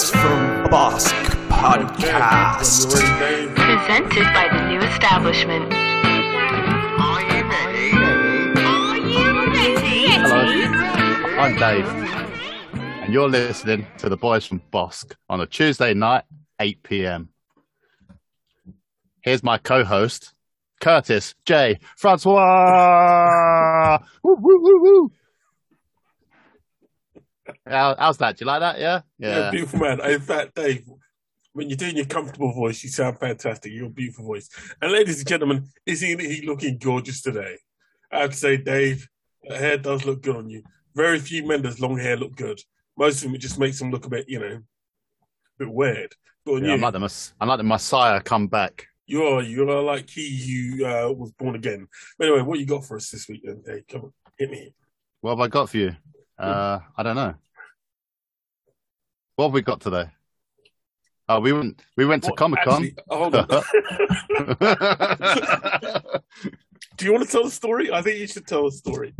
Boys from Bossk podcast. Presented by the new establishment. Are you ready? Are you ready? Hello, I'm Dave, and you're listening to the boys from Bossk on a Tuesday night, 8 p.m. Here's my co-host, Curtis J. Francois. woo, woo, woo, woo. How, how's that? Do you like that? Yeah, Yeah, beautiful man. In fact, Dave, when you're doing your comfortable voice, you sound fantastic. You're a beautiful voice. And ladies and gentlemen, isn't he looking gorgeous today? I have to say, Dave, the hair does look good on you. Very few men does long hair look good. Most of them, it just makes them look a bit, you know, a bit weird. But on Yeah, you, I'm like the Mess- I'm like the Messiah come back. you are, you are like he you uh, was born again. But anyway, what you got for us this week then, Dave? Come on, hit me. What have I got for you? Uh, I don't know. What have we got today? Oh, we went we went to Comic Con. hold on. Do you want to tell the story? I think you should tell the story.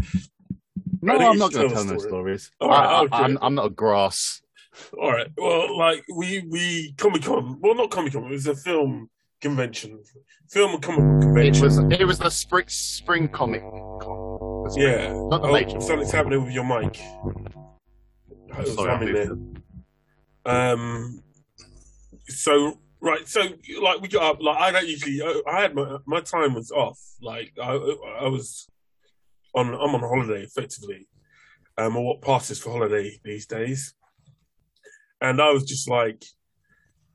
no, I'm not going to tell no stories. All right, I. I, I'm, I'm not a grass. All right. Well, like we we Comic Con. Well, not Comic Con. It was a film convention, film and comic book It convention. was it was the spring spring comic. Con. Spring- yeah. not the Oh, something's happening with your mic. Sorry, I'm humming Um. So right. So like we got up. Like I don't usually. I, I had my my time was off. Like I I was on. I'm on holiday effectively. Um, or what passes for holiday these days. And I was just like, do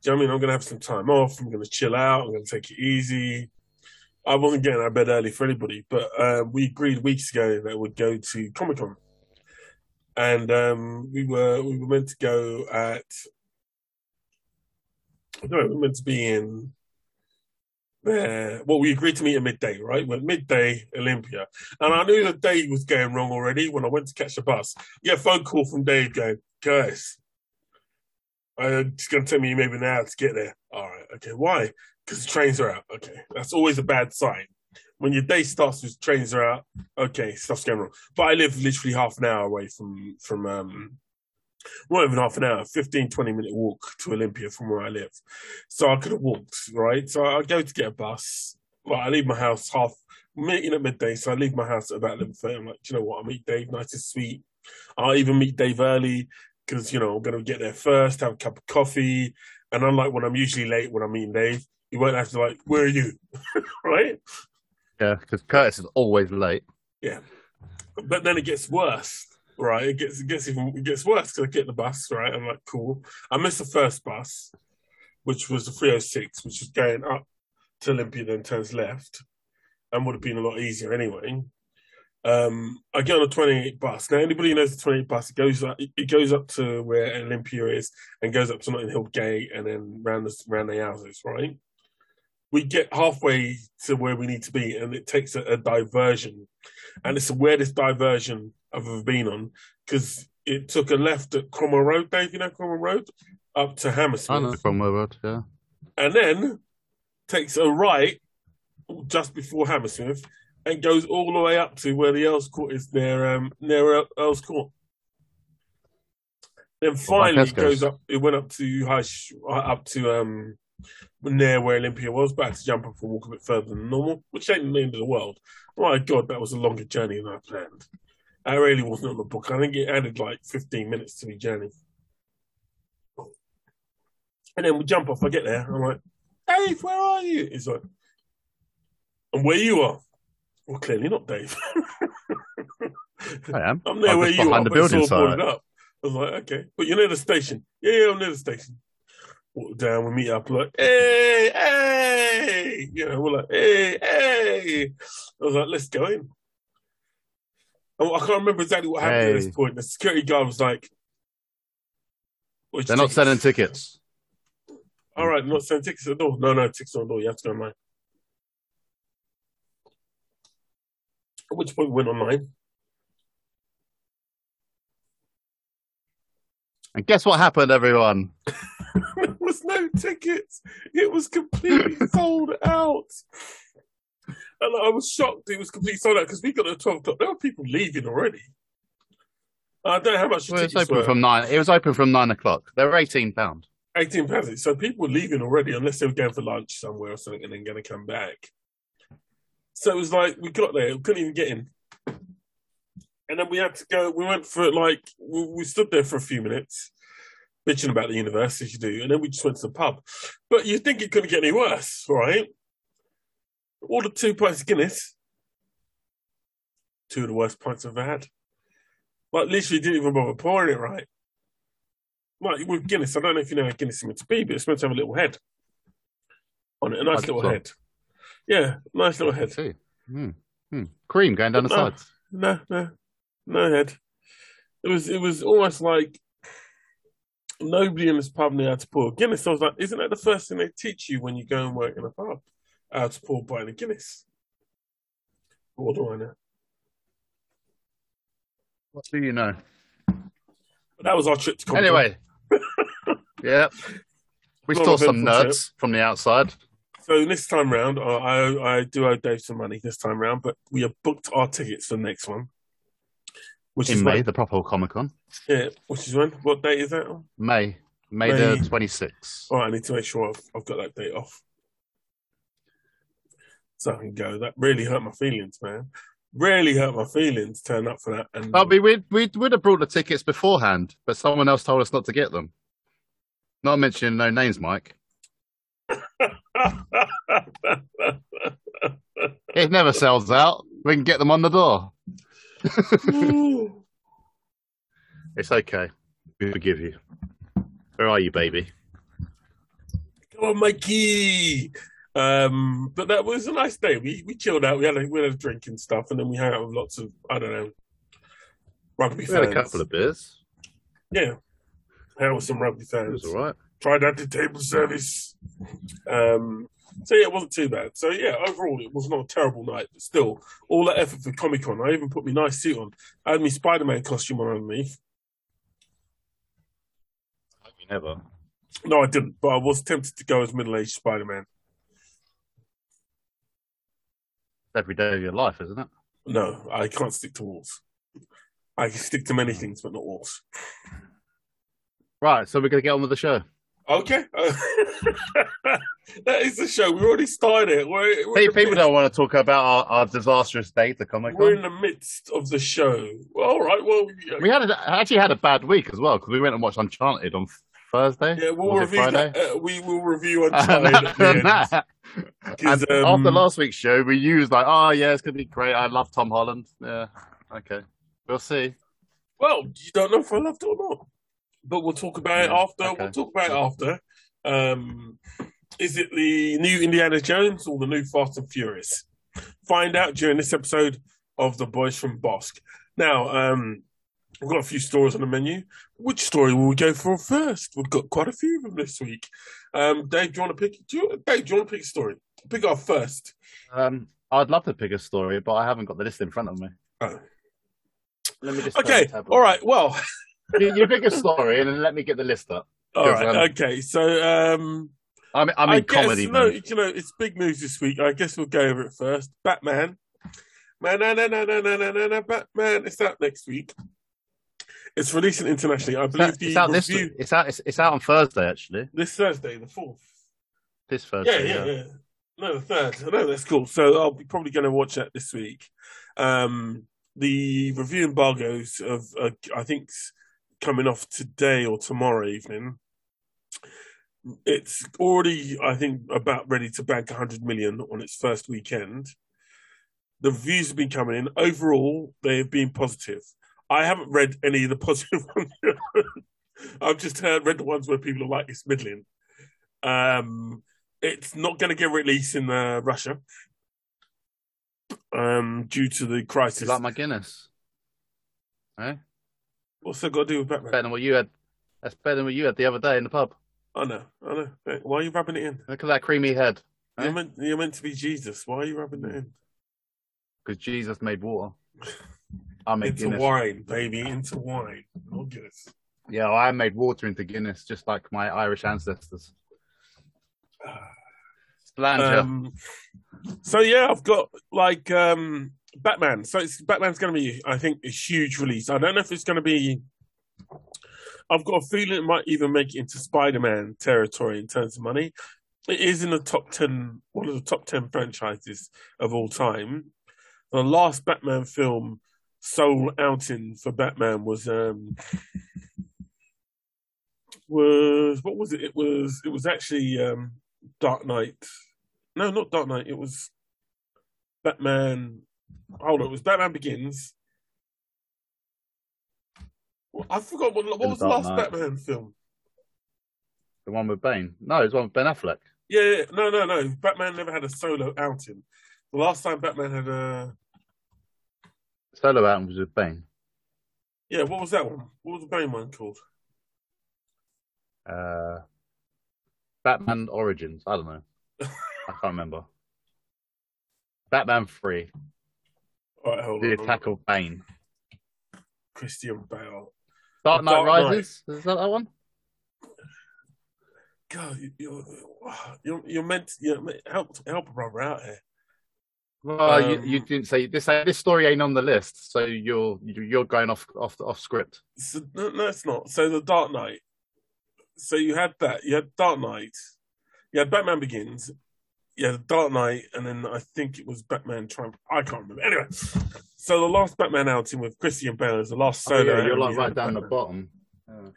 you know what I mean? I'm gonna have some time off. I'm gonna chill out. I'm gonna take it easy. I wasn't getting out of bed early for anybody, but uh, we agreed weeks ago that we'd go to Comic Con, and um, we were we were meant to go at I we were meant to be in. Well, we agreed to meet at midday, right? Well, midday Olympia, and I knew the day was going wrong already when I went to catch the bus. A phone call from Dave going, guys, uh, it's going to take me maybe an hour to get there. All right, okay, why? Because trains are out. Okay, that's always a bad sign. When your day starts with trains are out, okay, stuff's going wrong. But I live literally half an hour away from from um, not even half an hour, 15, 20 minute walk to Olympia from where I live. So I could have walked, right? So I go to get a bus. Well, I leave my house half meeting at midday, so I leave my house at about eleven thirty. I'm like, you know what? I'll meet Dave nice and sweet. I'll even meet Dave early because you know I'm gonna get there first, have a cup of coffee, and unlike when I'm usually late when I'm meeting Dave, you won't have to like, where are you, right? Yeah, because Curtis is always late. Yeah, but then it gets worse, right? It gets it gets even it gets worse because I get the bus, right? I'm like, cool. I missed the first bus, which was the 306, which is going up to Olympia, then turns left, and would have been a lot easier anyway. Um, I get on the 28 bus. Now, anybody who knows the 28 bus, it goes up, it goes up to where Olympia is and goes up to Notting Hill Gate and then round the round the houses, right? We get halfway to where we need to be, and it takes a, a diversion, and it's the weirdest diversion I've ever been on because it took a left at Cromwell Road, Dave. You know Cromwell Road, up to Hammersmith. I know from where road, yeah. and then takes a right just before Hammersmith and goes all the way up to where the Earls Court is near um, near Earl- Earls Court. Then finally Tesco's. goes up. It went up to high, Sh- uh, up to um near where Olympia was, but I had to jump off and walk a bit further than normal, which ain't the end of the world. My God, that was a longer journey than I planned. I really wasn't on the book. I think it added like 15 minutes to the journey. And then we jump off. I get there. I'm like, Dave, where are you? He's like, and where you are? Well, clearly not, Dave. I am. I'm there I'm where you are. the but it's building all boarded up. I was like, okay, but you're near the station. Yeah, yeah, I'm near the station. Walk down, we meet up, like, hey, hey, you know, we're like, hey, hey. I was like, let's go in. And I can't remember exactly what happened at this point. The security guard was like, They're not selling tickets. All right, not selling tickets at. No, no, tickets on the door. You have to go online. At which point we went online. And guess what happened, everyone? was no tickets. It was completely sold out. And I was shocked it was completely sold out because we got at 12 o'clock. There were people leaving already. I don't know how much Well, it's tickets open were. from nine. It was open from nine o'clock. They were eighteen pound. Eighteen pounds. So people were leaving already, unless they were going for lunch somewhere or something, and then going to come back. So it was like we got there, we couldn't even get in, and then we had to go. We went for like we, we stood there for a few minutes, bitching about the universe as you do, and then we just went to the pub. But you think it couldn't get any worse, right? Ordered two pints of Guinness, two of the worst pints I've ever had. Like literally didn't even bother pouring it right. Like with Guinness, I don't know if you know how Guinness is meant to be, but it's meant to have a little head on it, a nice little so. head. Yeah, nice little head. Too. Hmm. Hmm. Cream going down the No. sides. No, no, no head. It was it was almost like nobody in this pub knew how to pour Guinness. I was like, isn't that the first thing they teach you when you go and work in a pub? How to pour by a Guinness. What do I know? What do you know? But that was our trip to Comic-Con. Anyway. yeah. We saw some nerds from the outside. So this time round, I, I I do owe Dave some money this time round, but we have booked our tickets for the next one, which is in May, when, the proper Comic Con. yeah, which is when? What date is that? on? May. May, May. the 26th. All right, I need to make sure I've, I've got that date off, so I can go. That really hurt my feelings, man. Really hurt my feelings. Turn up for that, and I mean, we we would have brought the tickets beforehand, but someone else told us not to get them. Not mentioning no names, Mike. It never sells out. We can get them on the door. It's okay. We forgive you. Where are you, baby? Come on, Mikey. Um, but that was a nice day. We we chilled out. We had a we had a drink and stuff, and then we hung out with lots of I don't know rugby We had a couple of beers. Yeah, out with some rugby It fans. was all right. Tried out the table service. Um, so yeah, it wasn't too bad. So yeah, overall, it was not a terrible night. But still, all that effort for Comic Con. I even put my nice suit on. I had my Spider Man costume on underneath. You never. No, I didn't, but I was tempted to go as middle aged Spider Man. Every day of your life, isn't it? No, I can't stick to walls. I can stick to many things, but not walls. Right, so we're going to get on with the show. Okay. that is the show. We already started it. We're, we're, Hey, people midst, don't want to talk about our, our disastrous day to Comic we're in the midst of the show. Well, all right. Well, yeah, We had a, actually had a bad week as well because we went and watched Uncharted on Thursday. yeah, we'll review that. Uh, we will review Uncharted the end. um, after last week's show, we used like, oh yeah, it's gonna be great. I love Tom Holland. Yeah, okay, we'll see. Well, you don't know if I loved it or not, but we'll talk about it after. okay. We'll talk about it after. Um, is it the new Indiana Jones or the new Fast and Furious? Find out during this episode of the Boys from Bossk. Now, um, we've got a few stories on the menu. Which story will we go for first? We've got quite a few of them this week. Um, Dave, do you want to pick? Do you, Dave, do you want to pick a story? Pick our first. Um, I'd love to pick a story, but I haven't got the list in front of me. Oh. Let me just Okay, all right. Well, your biggest story, and then let me get the list up. All right. Um, okay. So, um, I'm, I'm I in guess, comedy. No, you know, it's big news this week. I guess we'll go over it first. Batman. Man, no, no, no, no, no, no, no, Batman. It's out next week. It's releasing internationally. I believe it's the out, review... this. It's out. It's, it's, out on Thursday, actually. This Thursday, the fourth. This Thursday. Yeah, yeah, yeah. yeah. No, the third. No, that's cool. So I'll be probably going to watch that this week. Um, the review embargoes of, uh, I think coming off today or tomorrow evening. It's already, I think, about ready to bank 100 million on its first weekend. The reviews have been coming in. Overall, they have been positive. I haven't read any of the positive ones. I've just heard, read the ones where people are like, it's middling. Um, it's not going to get released in uh, Russia um, due to the crisis. like my Guinness? Eh? What's that got to do with Batman? Better than what you had. That's better than what you had the other day in the pub. I know, I know. Why are you rubbing it in? Look at that creamy head. You're Eh? meant, you're meant to be Jesus. Why are you rubbing it in? Because Jesus made water. I made Into Guinness. wine, baby, into wine. Oh, Guinness. Yeah, I made water into Guinness, just like my Irish ancestors. Um, so yeah, I've got like um, Batman. So it's Batman's going to be, I think, a huge release. I don't know if it's going to be. I've got a feeling it might even make it into Spider-Man territory in terms of money. It is in the top ten, one of the top ten franchises of all time. The last Batman film sole outing for Batman was um was what was it? It was it was actually um Dark Knight. No, not Dark Knight. It was Batman. Hold on, it was Batman Begins. Well, I forgot what, what was the last Knight. Batman film. The one with Bane. No, it was one with Ben Affleck. Yeah, yeah, no, no, no. Batman never had a solo outing. The last time Batman had a Solo outing was with Bane. yeah, what was that one? What was the Bane one called? Uh, Batman Origins. I don't know. I can't remember. Batman 3. All right, hold The on. Attack of Bane. Christian Bale. Dark Knight Dark Knight. Rises. Is that that one? God, you- you're you're, you're meant to you're, meant- help help a brother out here. Well, you, Um, you didn't say this. This story ain't on the list, so you're you're going off off off script. So, no, no, it's not. So the Dark Knight. So you had that. You had Dark Knight. You had Batman Begins. You had Dark Knight, and then I think it was Batman Triumph. I can't remember. Anyway, so the last Batman outing with Christian Bale is the last Oh, solo. yeah, you're like right down the Batman. bottom.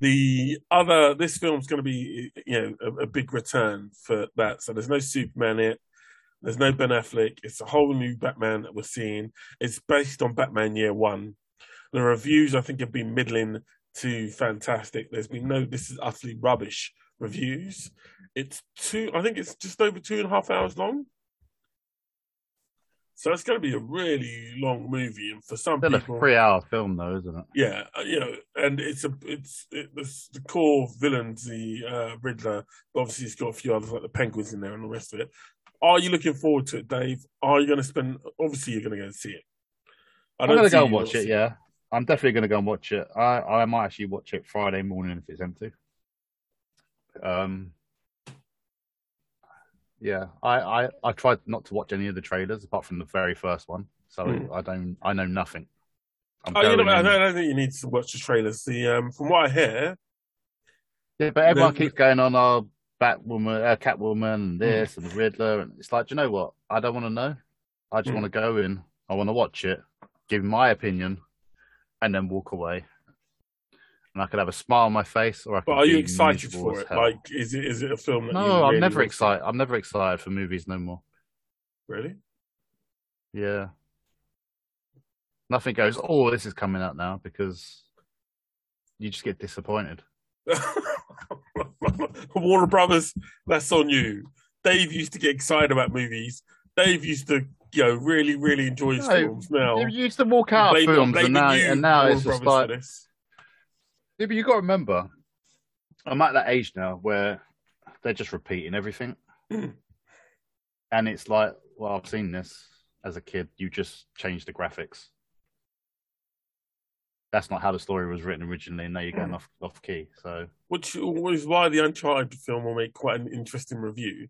The other, this film's going to be, you know, a, a big return for that. So there's no Superman in it. There's no Ben Affleck. It's a whole new Batman that we're seeing. It's based on Batman Year One. The reviews, I think, have been middling to fantastic. There's been no, this is utterly rubbish reviews. It's two, I think it's just over two and a half hours long. So it's going to be a really long movie, and for some people, Still a three-hour film, though, isn't it? yeah, uh, you know, and it's a it's it, the core villains, the uh, Riddler. Obviously, it's got a few others like the Penguins in there and the rest of it. Are you looking forward to it, Dave? Are you going to spend? Obviously, you're going to go and see it. I I'm gonna go and watch it. Yeah, I'm definitely gonna go and watch it. I I might actually watch it Friday morning if it's empty. Um. Yeah, I, I, I tried not to watch any of the trailers apart from the very first one, so Hmm. I don't I know nothing. I'm Oh, you know, I in- don't, I don't think you need to watch the trailers. The um, from what I hear, Yeah, but everyone keeps going on our Batwoman, uh, Catwoman, Hmm. and this and the Riddler, and it's like, do you know what? I don't want to know. I just Mm. want to go in. I want to watch it, give my opinion, and then walk away. And I could have a smile on my face, or I could. but are you excited for it? hell. Like, is it is it a film no, I'm really never excited. I'm never excited for movies no more. Really? Yeah. Nothing goes. Oh, this is coming out now because you just get disappointed. Warner Brothers, that's on you. Dave used to get excited about movies. Dave used to, you know, really, really enjoy his No, films. Now, You used to walk out of films, and now, and now Warner it's just Brothers, like. Yeah, but you got to remember, I'm at that age now where they're just repeating everything, and it's like, well, I've seen this as a kid. You just change the graphics. That's not how the story was written originally, and now you're going Mm. off off key. So which was why the Uncharted film will make quite an interesting review.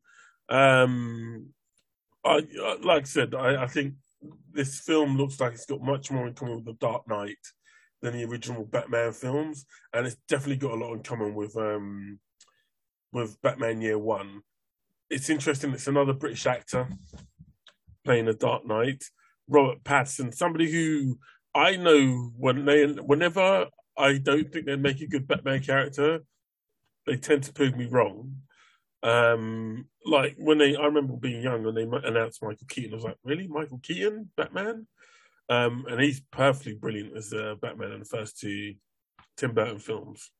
Um, I, I- like I said, I, I think this film looks like it's got much more in common with The Dark Knight than the original Batman films, and it's definitely got a lot in common with um, with Batman Year One. It's interesting. It's another British actor playing the Dark Knight, Robert Pattinson, somebody who I know when they whenever I don't think they make a good Batman character, they tend to prove me wrong. Um, like when they, I remember being young and they announced Michael Keaton. I was like, really, Michael Keaton, Batman? Um, and he's perfectly brilliant as uh, Batman in the first two Tim Burton films.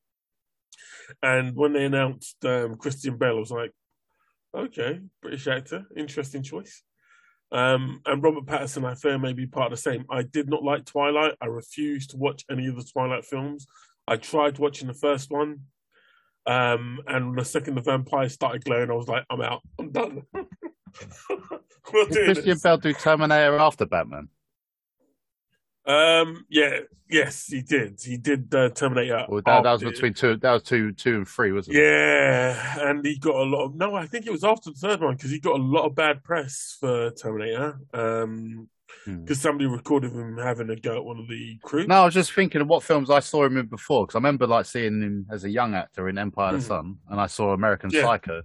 And when they announced um, Christian Bale, I was like, okay, British actor, interesting choice. Um, and Robert Pattinson, I fear, may be part of the same. I did not like Twilight. I refused to watch any of the Twilight films. I tried watching the first one, um, and the second the vampires started glowing, I was like, I'm out. I'm done. Christian. Bale do Terminator after Batman? Um, yeah, yes, he did. He did uh, Terminator. Or that, that was between two. That was two, two and three, wasn't it? Yeah, and he got a lot of. No, I think it was after the third one because he got a lot of bad press for Terminator. Um, Hmm. because somebody recorded him having a go at one of the crew. No, I was just thinking of what films I saw him in before because I remember like seeing him as a young actor in Empire of the Mhm. Sun, and I saw American Yeah. Psycho,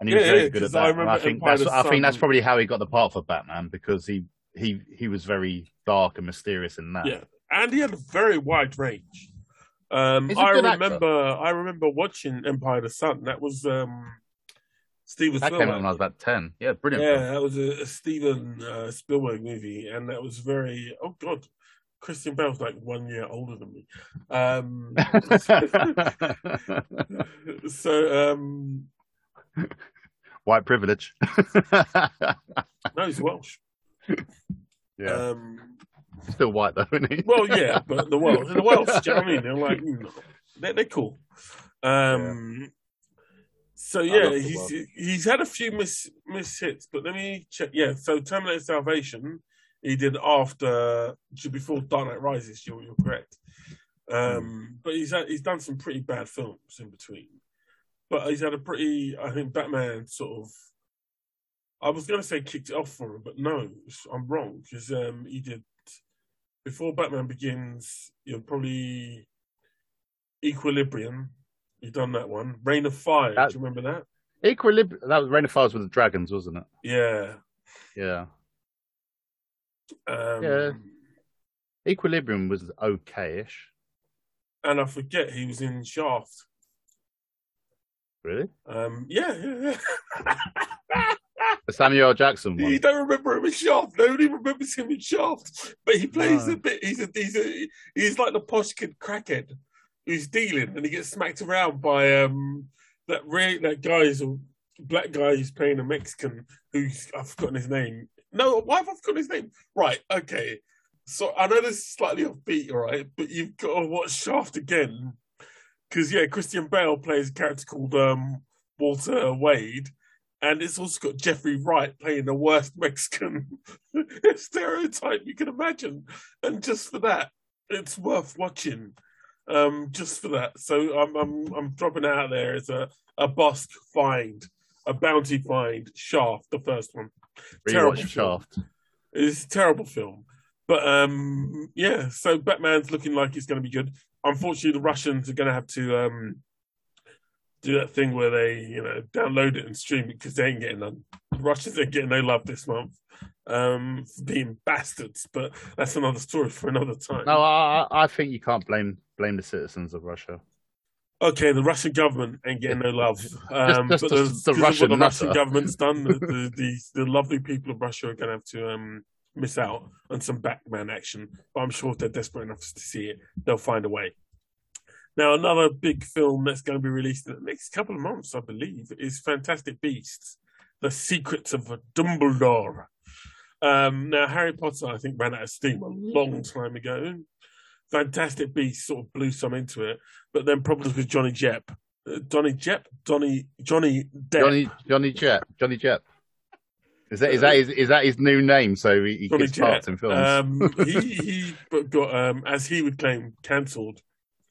and he was Yeah, very yeah, good at that. Remember I think Empire that's I think that's probably how he got the part for Batman because he he he was very dark and mysterious in that. Yeah, and he had a very wide range. Um, He's a I good actor. remember, I remember watching Empire of the Sun. That was um, Steven that came out when I was about ten. Yeah, brilliant. Yeah, film. that was a, a Steven uh, Spielberg movie, and that was very. Oh God, Christian Bale's like one year older than me. Um, so um, White privilege. no, he's Welsh. Yeah, Um, still white though, isn't he? Well, yeah, but the Welsh, the Welsh, do you know what I mean? They're like, mm, they're, they're cool. Um, So yeah, he's he's had a few miss miss hits, but let me check. Yeah, so Terminator Salvation, he did after before Dark Knight Rises. You're, you're correct. Um, but he's had, he's done some pretty bad films in between. But he's had a pretty, I think, Batman sort of. I was going to say kicked it off for him, but no, I'm wrong because um, he did before Batman Begins. You know, probably Equilibrium. You done that one. Reign of Fire. That- Do you remember that? Equilibrium. That was Reign of Fires with the Dragons, wasn't it? Yeah. Yeah. Um, Yeah. Equilibrium was okay-ish. And I forget he was in Shaft. Really? Um, yeah, yeah, yeah. The Samuel L. Jackson You don't remember him in Shaft. Nobody remembers him in Shaft. But he plays No. a bit. He's a, he's a, he's like the posh kid crackhead who's dealing, and he gets smacked around by um that re- that guy is a black guy who's playing a Mexican who's I've forgotten his name. No, why have I forgotten his name? Right, okay. So I know this is slightly offbeat, all right, but you've got to watch Shaft again because yeah, Christian Bale plays a character called um Walter Wade and it's also got Jeffrey Wright playing the worst Mexican stereotype you can imagine. And just for that, it's worth watching. Um, just for that. So I'm I'm I'm dropping out there as a a Bossk find, a bounty find. Shaft, the first one. terrible Rewatch film. Shaft. It's a terrible film. But um, yeah, so Batman's looking like it's going to be good. Unfortunately, the Russians are going to have to um, do that thing where they, you know, download it and stream it because they ain't getting none. Russians ain't getting no love this month um, for being bastards. But that's another story for another time. No, I, I think you can't blame blame the citizens of Russia. Okay, the Russian government ain't getting no love. Um, just but the- the, the Russian what the Russian government's done, the, the, the, the lovely people of Russia are going to have to um, miss out on some Batman action. But I'm sure if they're desperate enough to see it, they'll find a way. Now, another big film that's going to be released in the next couple of months, I believe, is Fantastic Beasts: The Secrets of Dumbledore. Um, now, Harry Potter, I think, ran out of steam a long time ago. Fantastic Beasts sort of blew some into it, but then problems with Johnny Depp. Uh, Johnny Depp? Johnny Johnny Depp. Johnny Johnny Jepp. Johnny Jepp. Is that is that his is that his new name? So he, he Johnny gets parts in films. Um, he he got um, as he would claim cancelled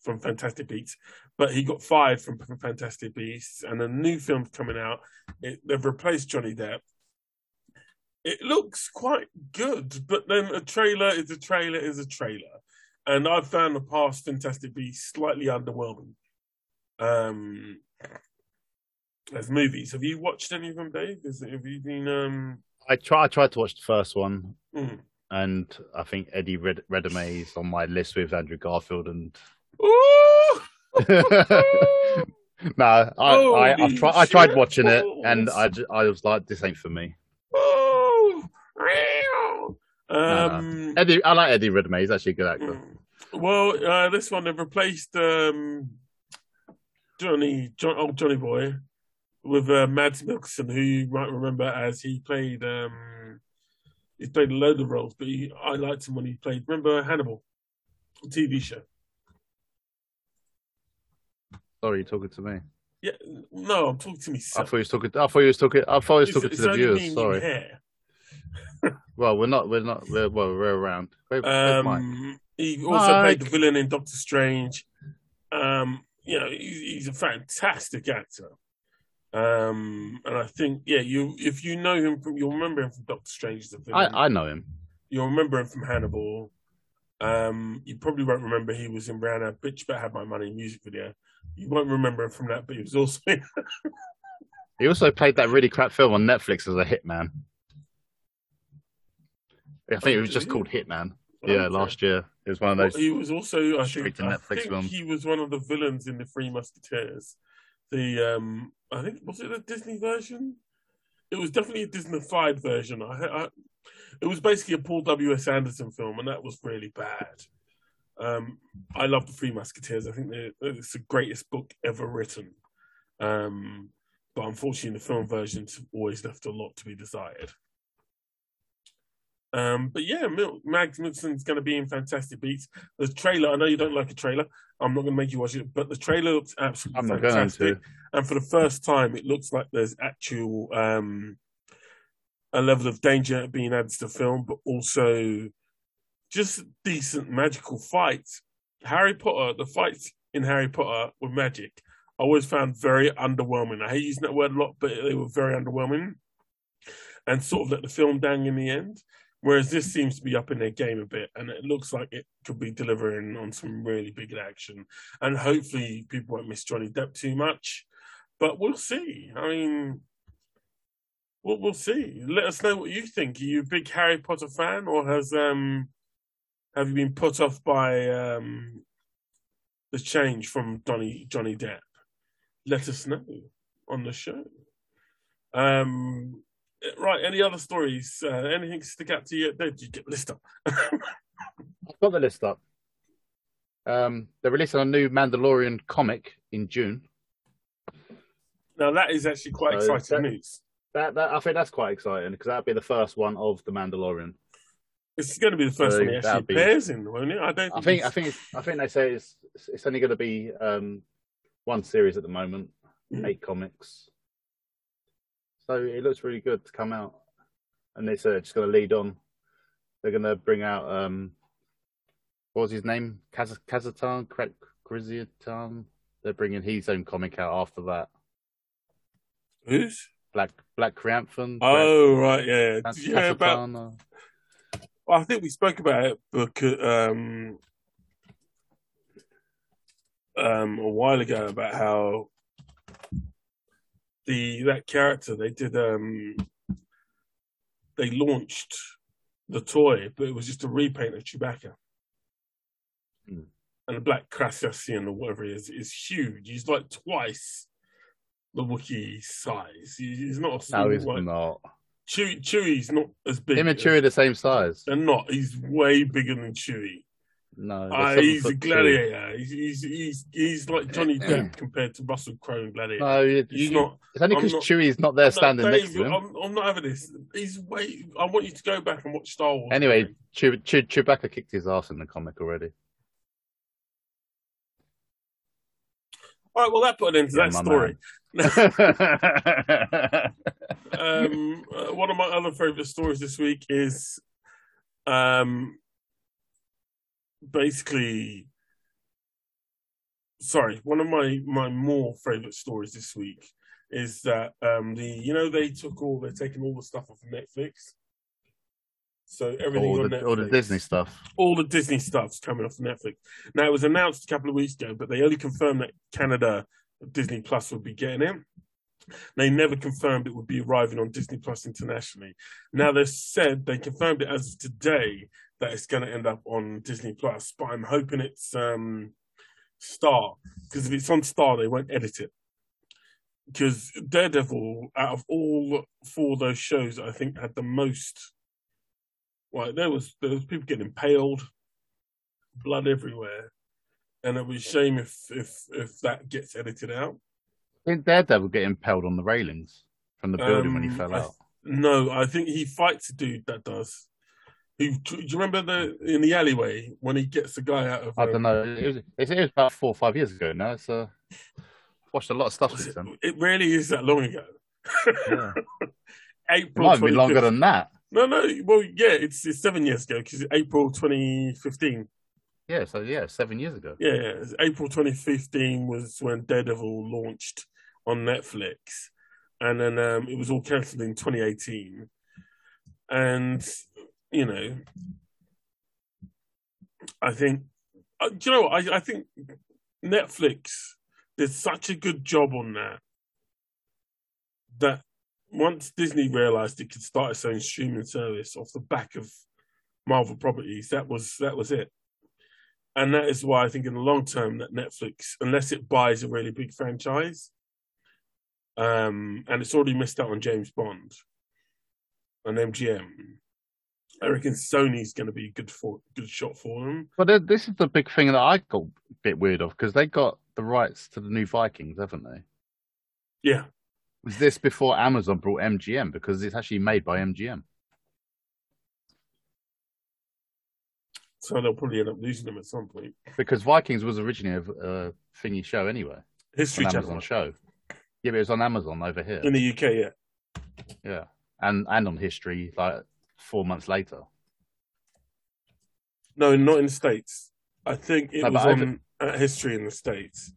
from Fantastic Beasts, but he got fired from Fantastic Beasts, and a new film's coming out. It, they've replaced Johnny Depp. It looks quite good, but then a trailer is a trailer is a trailer, and I've found the past Fantastic Beasts slightly underwhelming. Um, as movies, have you watched any of them, Dave? Is, have you been um? I try I tried to watch the first one, mm. and I think Eddie Red- Redmayne is on my list with Andrew Garfield and. Ooh! no, I, I, I, Holy tried, I tried watching it, and I, ju- I was like, this ain't for me. Oh, real. Um, Eddie, I like Eddie Redmayne. He's actually a good actor. mm. well, uh, this one they've replaced um, Johnny, John, old Johnny Boy, with uh, Mads Mikkelsen, who you might remember as he played. Um, he's played a load of roles, but he, I liked him when he played. Remember Hannibal, TV show? Sorry, you're talking to me. Yeah, no, I'm talking to me. I thought you was talking. I thought you was talking. I thought you was It's- talking to it's the viewers. Sorry. Well, we're not. We're not. We're, well, we're around. Where. Um, he also played the villain in Doctor Strange. Um, you know, he's, he's a fantastic actor. Um, and I think, yeah, you if you know him from, you'll remember him from Doctor Strange a villain. I, I know him. You'll remember him from Hannibal. Um, you probably won't remember he was in Rihanna, Bitch Better Have My Money music video. You won't remember him from that, but he was also He also played that really crap film on Netflix as a hitman. I think it was just called Hitman. Yeah, Okay. last year. It was one of those. He was also, I think, I Netflix think film. he was one of the villains in the Three Musketeers. The um, I think was it a Disney version? It was definitely a Disneyfied version. I, I it was basically a Paul W S Anderson film, and that was really bad. Um, I love the Three Musketeers. I think it's the greatest book ever written. Um, but unfortunately, the film versions always left a lot to be desired. Um, but yeah, Mil- Mags Mikkelsen's going to be in Fantastic Beasts. The trailer, I know you don't like a trailer. I'm not going to make you watch it, but the trailer looks absolutely I'm not going fantastic. to. And for the first time, it looks like there's actual um, a level of danger being added to the film, but also just decent magical fights. Harry Potter, the fights in Harry Potter were magic. I always found very underwhelming. I hate using that word a lot, but they were very underwhelming and sort of let the film down in the end. Whereas this seems to be up in their game a bit, and it looks like it could be delivering on some really big action. And hopefully, people won't miss Johnny Depp too much. But we'll see. I mean, we'll, we'll see. Let us know what you think. Are you a big Harry Potter fan, or has um have you been put off by um the change from Johnny Johnny Depp? Let us know on the show. Um, right. Any other stories? Uh, anything stick out to you? Did you get the list up? I've got the list up. Um, they're releasing a new Mandalorian comic in June. now that is actually quite So exciting that- news. That, that I think that's quite exciting because that'd be the first one of the Mandalorian. It's going to be the first So one he actually be- appears in, won't it? I don't. I think I think it's, I think they say it's it's only going to be um, one series at the moment, Mhm. eight comics. So it looks really good to come out, and it's uh, just going to lead on. They're going to bring out um, what was his name? Kaz- Kazatan, Kriziatan. They're bringing his own comic out after that. who's? Black Black Crampton. Oh right, yeah, Kaz- yeah. About Well, I think we spoke about it because, um, um, a while ago about how the that character they did um, they launched the toy, but it was just a repaint of Chewbacca. Hmm. And the Black Crassian or whatever he is is huge. He's like twice the Wookiee size. He's not a no, he's like, not. Chewie, Chewie's not as big. Him and as- Chewie are the same size. They're not. He's way bigger than Chewie. No, they're Ah, he's a gladiator. He's, he's he's he's like Johnny Depp compared to Russell Crowe in Gladiator. No, you, he's you- not. it's only because not- Chewie's not there No, standing Dave, next to him. I'm, I'm not having this. He's way. I want you to go back and watch Star Wars. Anyway, again. Chew, Chew, Chewbacca kicked his ass in the comic already. all right. Well, that put an end to Yeah, that story. man. Um, uh, one of my other favorite stories this week is, um, basically, sorry, one of my my more favorite stories this week is that um the you know they took all they're taking all the stuff off of Netflix. So everything all, on the, Netflix, all the Disney stuff. all the Disney stuff's coming off Netflix. Now it was announced a couple of weeks ago, but they only confirmed that Canada Disney Plus would be getting it. They never confirmed it would be arriving on Disney Plus internationally. Now they said they confirmed it as of today that it's going to end up on Disney Plus, but I'm hoping it's um, Star because if it's on Star, they won't edit it. Because Daredevil, out of all four of those shows, I think had the most like there was there was people getting impaled, blood everywhere, and it was a shame if if if that gets edited out. Didn't Daredevil get impaled on the railings from the building when he Um, fell I- out? No, I think he fights a dude that does. Who do you remember the in the alleyway when he gets the guy out of? I um, don't know. It was, it was about four or five years ago now. Uh, watched a lot of stuff since It, then. it really is that long ago. Yeah. It April. might have been longer than that. No, no. Well, yeah, it's, it's seven years ago because April 2015. Yeah, so yeah, seven years ago. Yeah. April 2015 was when Daredevil launched on Netflix, and then um, it was all cancelled in 2018. And you know, I think, uh, you know. I I think Netflix did such a good job on that that once Disney realized it could start its own streaming service off the back of Marvel properties, that was that was it. And that is why I think in the long term that Netflix, unless it buys a really big franchise, um, and it's already missed out on James Bond and MGM, I reckon Sony's going to be a good for good shot for them. But this is the big thing that I got a bit weird of because they got the rights to the new Vikings, haven't they? Yeah, Was this before Amazon brought MGM? Because it's actually made by MGM. So they'll probably end up losing them at some point. Because Vikings was originally a uh, thingy show anyway, History an Channel Amazon show. Yeah, but it was on Amazon over here. in the UK, yeah. Yeah, and and on History like four months later. No, not in the States. I think it No, was on uh, History in the States.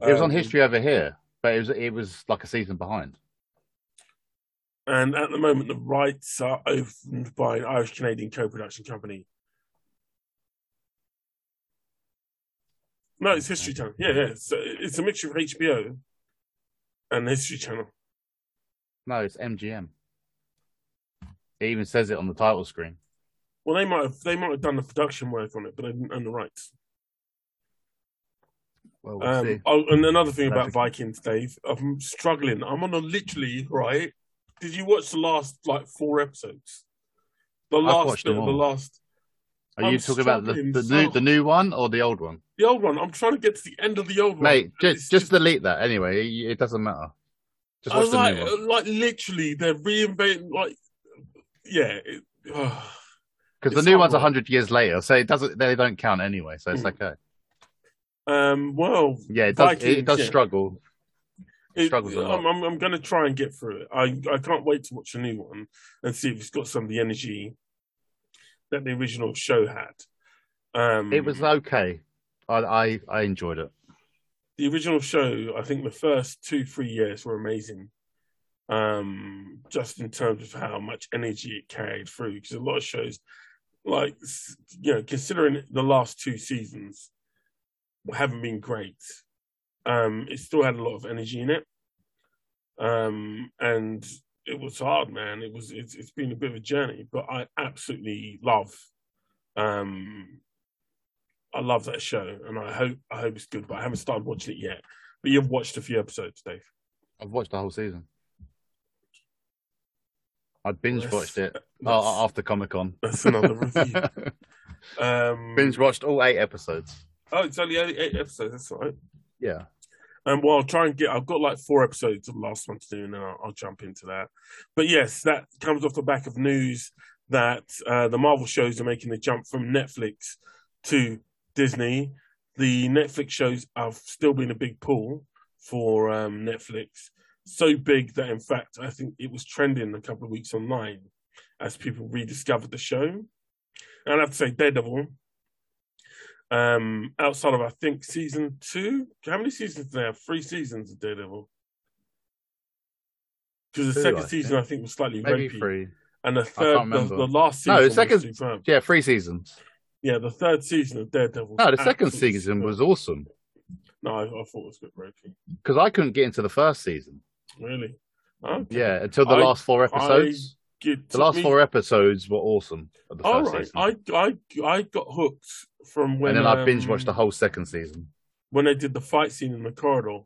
It was on Um, History over here, but it was it was like a season behind. And at the moment, the rights are owned by an Irish Canadian co production company. No, it's History Channel. Yeah, yeah. It's, it's a mixture of HBO and History Channel. No, it's MGM. It even says it on the title screen. Well, they might have they might have done the production work on it, but they didn't own the rights. Well, we'll Um, see. oh, and another thing about Vikings, Dave, I'm struggling. I'm on a literally right. Did you watch the last like four episodes? The last bit the last Are you I'm talking about the, the so new the new one or the old one? The old one. I'm trying to get to the end of the old one. Mate, just just delete that anyway. It, doesn't matter. Just I watch the like, new one. like literally, they're reinventing. Like, yeah, it, oh. Because the new one's hundred years later, so it doesn't. They don't count anyway, so it's Mm. okay. um. Well, Yeah, it does. it does yeah. struggle. it, struggles a lot. I'm, I'm, I'm going to try and get through it. I I can't wait to watch the new one and see if it's got some of the energy that the original show had. Um, It was okay. I I, I enjoyed it. the original show. I think the first two three years were amazing. Um, just in terms of how much energy it carried through, because a lot of shows, like you know, considering the last two seasons haven't been great, um, it still had a lot of energy in it. Um, and it was hard, man. It was it's, it's been a bit of a journey, but I absolutely love um I love that show and I hope I hope it's good, but I haven't started watching it yet. But you've watched a few episodes, Dave. I've watched the whole season. I binge watched it oh, after Comic Con. That's another review. Um binge watched all eight episodes. Oh, it's only eight eight episodes, that's right. Yeah. And well, I'll try and get. I've got like four episodes of the last one to do, and then I'll, I'll jump into that. But yes, that comes off the back of news that uh, the Marvel shows are making the jump from Netflix to Disney. The Netflix shows have still been a big pull for um, Netflix, so big that in fact I think it was trending a couple of weeks online as people rediscovered the show. And I have to say, Daredevil um, outside of I think season two. How many seasons do they have? Three seasons of Daredevil. Because the Two, second I season think. I think was slightly Maybe rapey, three. and the third, the, the last season, No, the was second- superb. Yeah, three seasons. Yeah, the third season of Daredevil. No, the second season was awesome No, I, I thought it was bit rapey. because I couldn't get into the first season. Really? Okay. Yeah, until the I- last four episodes. The last me- four episodes were awesome. Of the All first right, season. I I I got hooked from when and then I binge um, watched the whole second season. when they did the fight scene in the corridor.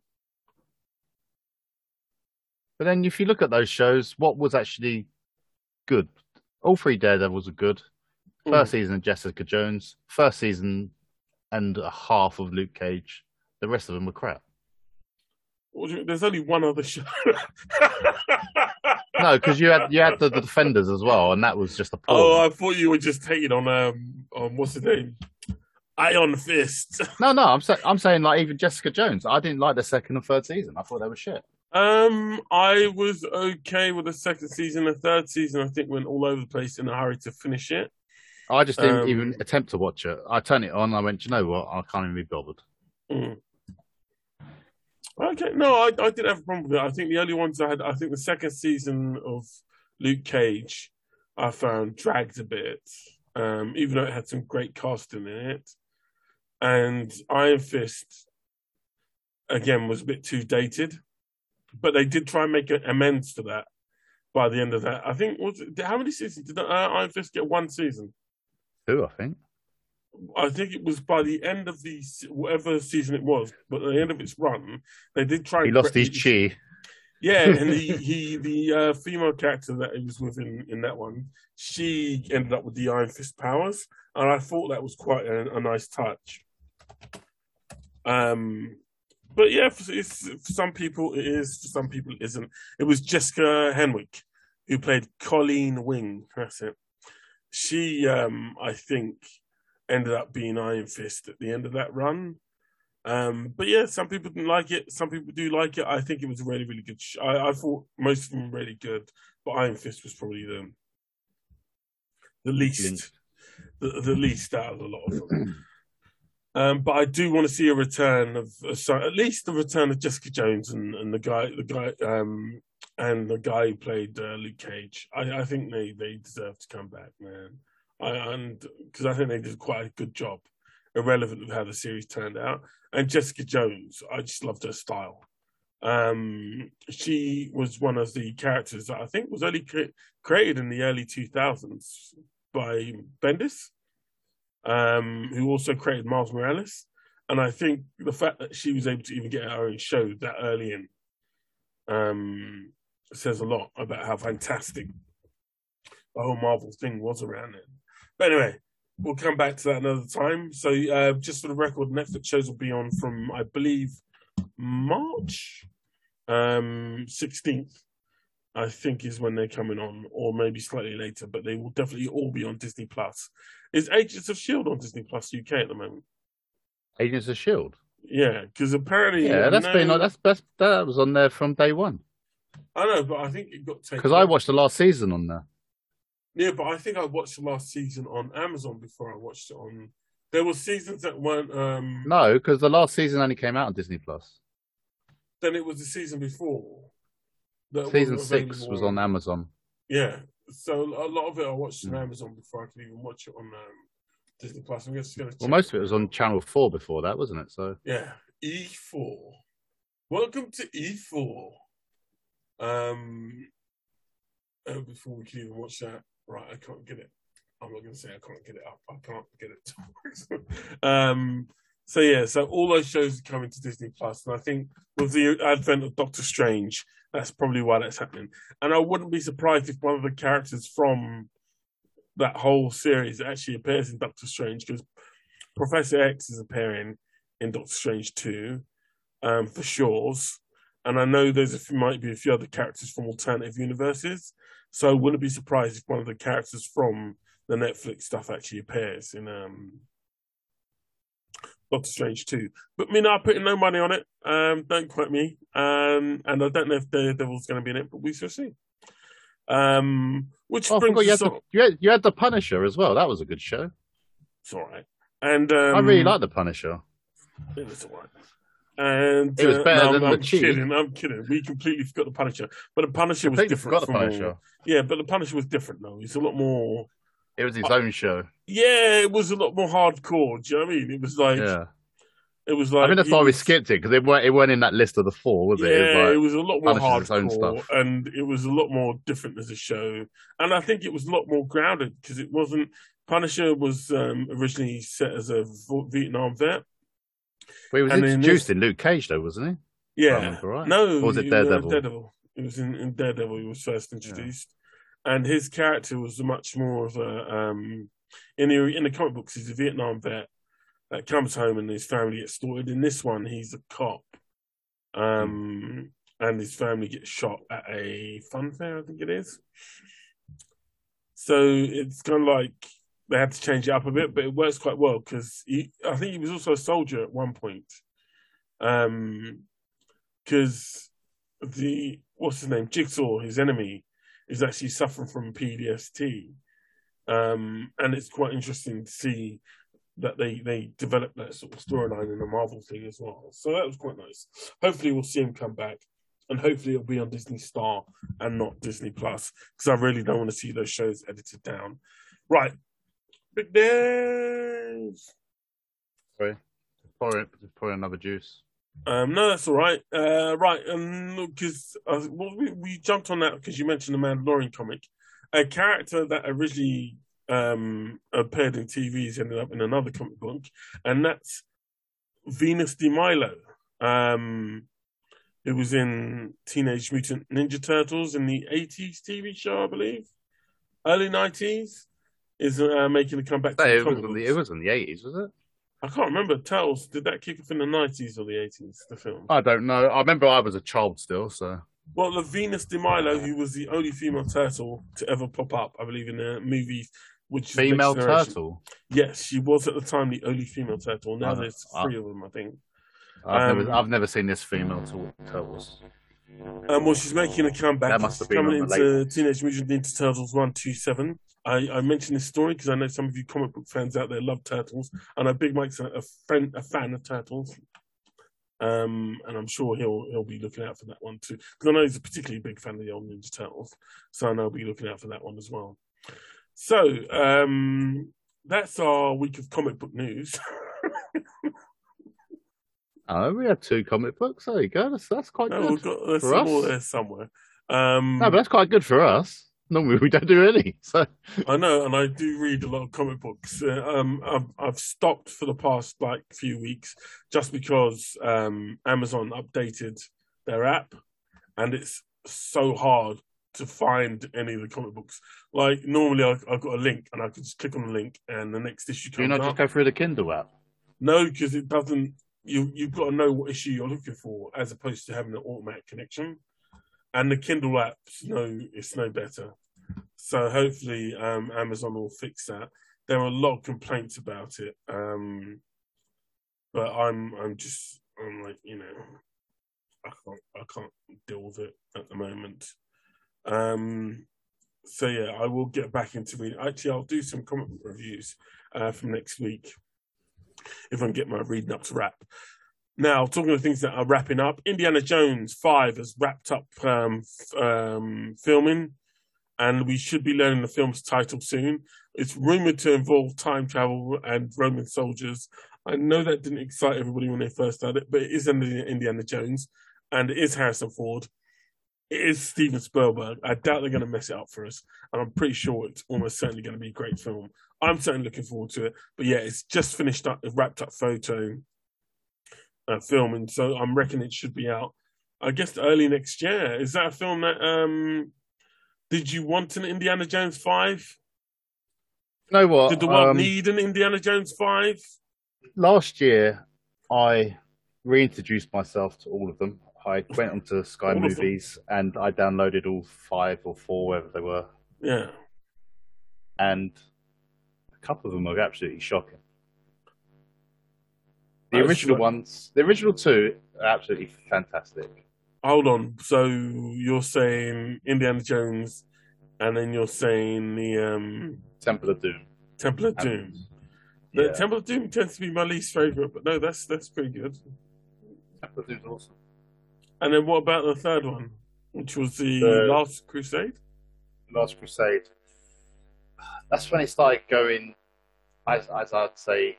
But then, if you look at those shows, what was actually good? All three Daredevils are good. First Hmm. season of Jessica Jones, first season and a half of Luke Cage. The rest of them were crap. What do you- There's only one other show. No, because you had you had the, the Defenders as well, and that was just a Poor Oh. I thought you were just taking on um on what's the name, Iron Fist. no, no, I'm saying I'm saying like even Jessica Jones. I didn't like the second and third season. I thought they were shit. Um, I was okay with the second season. The third season, I think, went all over the place in a hurry to finish it. I just didn't Um, even attempt to watch it. I turned it on. I went, you know what? I can't even be bothered. Mm. Okay, no, I, I didn't have a problem with it. I think the only ones I had, I think the second season of Luke Cage I found dragged a bit, um, even though it had some great casting in it. And Iron Fist, again, was a bit too dated, but they did try and make amends to that by the end of that. I think was it, how many seasons did uh, Iron Fist get? One season. Two, I think. I think it was by the end of the whatever season it was, but at the end of its run, they did try. He lost his chi. Yeah, and he, he the uh, female character that he was with in, in that one, she ended up with the Iron Fist powers, and I thought that was quite a, a nice touch. Um, but yeah, for, it's, for some people it is, for some people it isn't. It was Jessica Henwick who played Colleen Wing. That's it. She, um, I think, ended up being Iron Fist at the end of that run. Um, but yeah, some people didn't like it. Some people do like it. I think it was a really, really good. Sh- I, I thought most of them were really good, but Iron Fist was probably the the least, the, the least out of a lot of them. Um, but I do want to see a return of so at least the return of Jessica Jones and, and the guy, the guy, um, and the guy who played uh, Luke Cage. I, I think they they deserve to come back, man. I, and because I think they did quite a good job, irrelevant of how the series turned out. And Jessica Jones, I just loved her style. Um, she was one of the characters that I think was only cre- created in the early 2000s by Bendis, um, who also created Miles Morales. And I think the fact that she was able to even get her own show that early in um, says a lot about how fantastic the whole Marvel thing was around it. But anyway, we'll come back to that another time. So, uh, just for the record, Netflix shows will be on from, I believe, March um, 16th. I think is when they're coming on, or maybe slightly later, but they will definitely all be on Disney Plus. Is Agents of Shield on Disney Plus UK at the moment? Agents of Shield. Yeah, because apparently, Yeah, that's no- been. That's, that's that was on there from day one. I know, but I think it got taken. Because I watched the last season on there. Yeah, but I think I watched the last season on Amazon before I watched it on. There were seasons that weren't. um No, because the last season only came out on Disney Plus. Then it was the season before. That Season six was on Amazon. Yeah, so a lot of it I watched on Mm. Amazon before I could even watch it on um, Disney Plus. I'm just going to. Well, most of it was on Channel Four before that, wasn't it? So Yeah, E4. Welcome to E4. Um, uh, before we can even watch that, right? I can't get it. I'm not going to say I can't get it up. I can't get it. to work. um, so yeah, so all those shows are coming to Disney Plus, and I think with the advent of Doctor Strange, that's probably why that's happening. And I wouldn't be surprised if one of the characters from that whole series actually appears in Doctor Strange because Professor X is appearing in Doctor Strange 2 um, for Shaw's. And I know there's a few, might be a few other characters from alternative universes. So I wouldn't be surprised if one of the characters from the Netflix stuff actually appears in um, Doctor Strange 2. But me not putting no money on it. Um, don't quote me. Um, and I don't know if Daredevil's going to be in it, but we shall see. Um, which oh, brings you had, us the, you, had, you had the Punisher as well. That was a good show. It's all right. And um, I really like the Punisher. It was all right. And It was uh, better no, than I'm, I'm kidding. I'm kidding. We completely forgot the Punisher, but the Punisher was different. forgot the all- Punisher. Yeah, but the Punisher was different though. It's a lot more. It was his Uh, own show. Yeah, it was a lot more hardcore. Do you know what I mean? It was like Yeah, it was like. I think that's why we skipped it because it weren't, it weren't in that list of the four, was it? Yeah, it it was was a lot more hardcore, stuff. and it was a lot more different as a show. And I think it was a lot more grounded because it wasn't. Punisher was um, originally set as a Vietnam vet. like, well, he was and in introduced this- in Luke Cage, though, wasn't he? Yeah. right. No, Or was it uh, Daredevil? Daredevil. It was in, in Daredevil. He was first introduced, and his character was much more of a um, in the in the comic books. He's a Vietnam vet that comes home and his family gets slaughtered. In this one, he's a cop, um, and his family gets shot at a fun fair. I think it is. So it's kind of like they had to change it up a bit, but it works quite well because I think he was also a soldier at one point. Um, because the what's his name, Jigsaw, his enemy, is actually suffering from PTSD, um, and it's quite interesting to see that they they developed that sort of storyline in the Marvel thing as well. So that was quite nice. Hopefully, we'll see him come back. and hopefully it'll be on Disney Star and not Disney Plus because I really don't want to see those shows edited down. Right, big news. Sorry. Pour, it, pour another juice. Um, no, that's all right. Uh, right, um, because uh, well, we, we jumped on that because you mentioned the Mandalorian comic. A character that originally um, appeared in TVs ended up in another comic book, and that's Venus de Milo. Um, it was in Teenage Mutant Ninja Turtles in the 80s TV show, I believe. Early 90s is uh, making a comeback to No, the it, was in the, it was in the 80s, was it? I can't remember. Turtles, did that kick off in the 90s or the 80s, the film? I don't know. I remember I was a child still, so. Well, the Venus de Milo, who was the only female turtle to ever pop up, I believe, in a movie, which Female turtle. Yes, she was at the time the only female turtle. Now there's three of them, I think. I've, Um, never, I've never seen this female tur- turtles. Um, well, she's making a comeback. That must have been coming into. Teenage Mutant Ninja Turtles one two seven. I, I mentioned this story because I know some of you comic book fans out there love turtles, and I Big Mike's a, a friend, a fan of turtles. Um, and I'm sure he'll he'll be looking out for that one too. Because I know he's a particularly big fan of the old Ninja Turtles, so I know I'll be looking out for that one as well. So um, that's our week of comic book news. Oh, we had two comic books. There you go. That's, that's quite no, good. got there's For some us? more there somewhere. Um, No, but that's quite good for us. Normally we don't do any. So I know, and I do read a lot of comic books. Uh, um, I've, I've stopped for the past like few weeks just because um, Amazon updated their app, and it's so hard to find any of the comic books. Like normally, I, I've got a link, and I can just click on the link, and the next issue do you not up. just go through the Kindle app? No, because it doesn't. You you've got to know what issue you're looking for, as opposed to having an automatic connection. And the Kindle app's no, it's no better. So hopefully, um, Amazon will fix that. There are a lot of complaints about it, um, but I'm I'm just I'm like you know, I can't I can't deal with it at the moment. Um, so yeah, I will get back into reading. Actually, I'll do some comic reviews uh, from next week if I can get my reading up to wrap. Now, talking of things that are wrapping up, Indiana Jones 5 has wrapped up um, f- um, filming, and we should be learning the film's title soon. It's rumored to involve time travel and Roman soldiers. I know that didn't excite everybody when they first started, but it is Indi- Indiana Jones, and it is Harrison Ford. It is Steven Spielberg. I doubt they're going to mess it up for us, and I'm pretty sure it's almost certainly going to be a great film. I'm certainly looking forward to it. But yeah, it's just finished up, wrapped up photo uh, filming, so I'm reckoning it should be out. I guess early next year. Is that a film that? um Did you want an Indiana Jones five? You know what? Did the world Um, need an Indiana Jones five? last year, I reintroduced myself to all of them. I went onto Sky All? Movies and I downloaded all five or four, wherever they were, Yeah. and a couple of them are absolutely shocking. The That's original right. ones, the original two, are absolutely fantastic. Hold on. So you're saying Indiana Jones, and then you're saying the um Temple of Doom. Temple of Doom. The Yeah, Temple of Doom tends to be my least favorite, but no, that's that's pretty good. Temple of Doom's awesome. And then what about the third one, which was the The- Last Crusade? The Last Crusade. That's when it started going, as, as I'd say,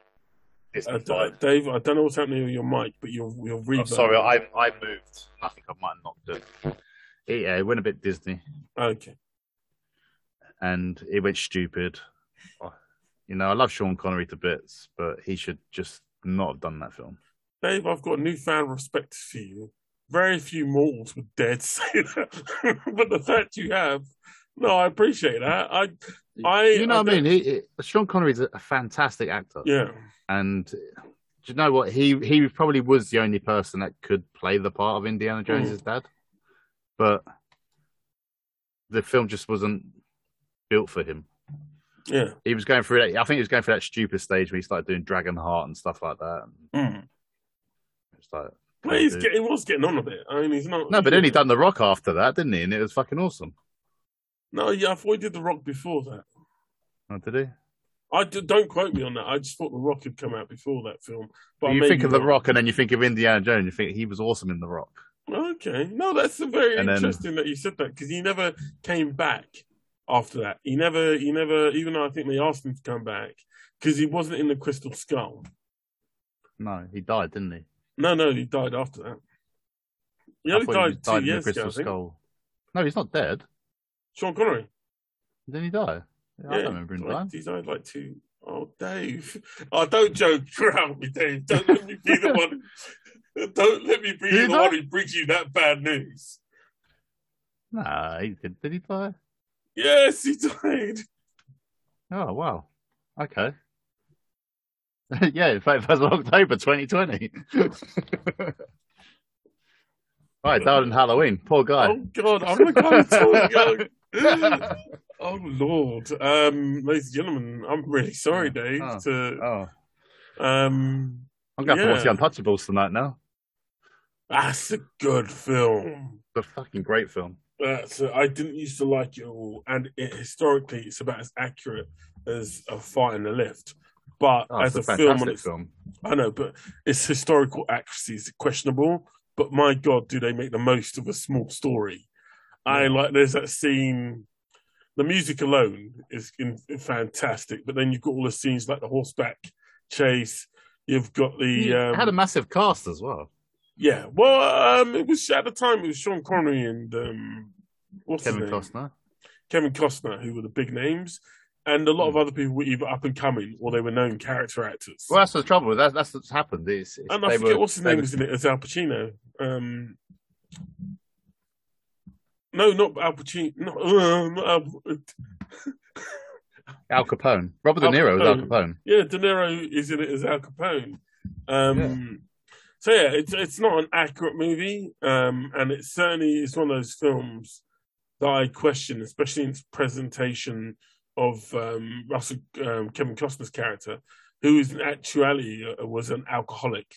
Disney Uh. Dave, I don't know what's happening with your mic, but you're you're Oh, sorry, I I moved. I think I might have knocked it. It- Yeah, it went a bit Disney, Okay. and it went stupid. You know, I love Sean Connery to bits, but he should just not have done that film. Dave, I've got a newfound respect for you. Very few mortals would dare say that, but the fact you have, no, I appreciate that. I, I, you know what I mean? He, he, Sean Connery is a fantastic actor, Yeah, and uh, do you know what? He he probably was the only person that could play the part of Indiana hmm. Jones's dad, but the film just wasn't built for him. yeah. He was going through that. I think he was going through that stupid stage where he started doing Dragon Heart and stuff like that. And hmm. it's like, Well, he's he was getting on a bit. I mean, he's not. no, but then he done The Rock after that, didn't he? And it was fucking awesome. No, yeah, I thought he did The Rock before that. Oh, did he? I d- don't quote me on that. I just thought The Rock had come out before that film. But you think of The. Rock and then you think of Indiana Jones. You think he was awesome in The Rock. Okay, no, that's very And then- interesting that you said that because he never came back after that. He never, he never, even though I think they asked him to come back because he wasn't in the Crystal Skull. No, he died, didn't he? No, no, he died after that. He I only thought he died two in years ago. Crystal I think. Skull. No, he's not dead. Sean Connery. Didn't he die? I don't remember him like, dying. He died like two. Oh, Dave! Oh, don't joke around me, Dave. Don't let me be the one. Don't let me be Did the die? one who brings you that bad news. Nah, he did. Did he die? Yes, he died. Oh wow. Okay. yeah, in first of October 2020. right, died in Halloween. Poor guy. Oh God, I'm the guy talking. Oh Lord, um, ladies and gentlemen, I'm really sorry, Dave. Oh. To Oh, um, I'm going to Yeah. watch The Untouchables tonight now. that's a good film. It's a fucking great film. That's a, I didn't used to like it all, and it, historically, it's about as accurate as a fight in the lift. But Oh, as a a film, its, film. I know, but its historical accuracy is questionable. But my God, do they make the most of a small story? I like. There's that scene. The music alone is in, fantastic, but then you've got all the scenes like the horseback chase. You've got the It um, had a massive cast as well. yeah. Well, um, it was at the time it was Sean Connery and um, what's his Kevin? Costner. Kevin Costner, who were the big names, and a lot of Hmm. other people were either up and coming or they were known character actors. Well, that's the trouble. That's that's what's happened. It's, and I forget were- what's his name was in it as Al Pacino. Um, no, not Al Pacino. Not, uh, not Al, Al Capone. Robert De Al Niro was Al Capone. Capone. yeah, De Niro is in it as Al Capone. Um, So yeah, it's it's not an accurate movie, um, and it certainly is one of those films that I question, especially in its presentation of um, Russell um, Kevin Costner's character, who is in actuality uh, was an alcoholic,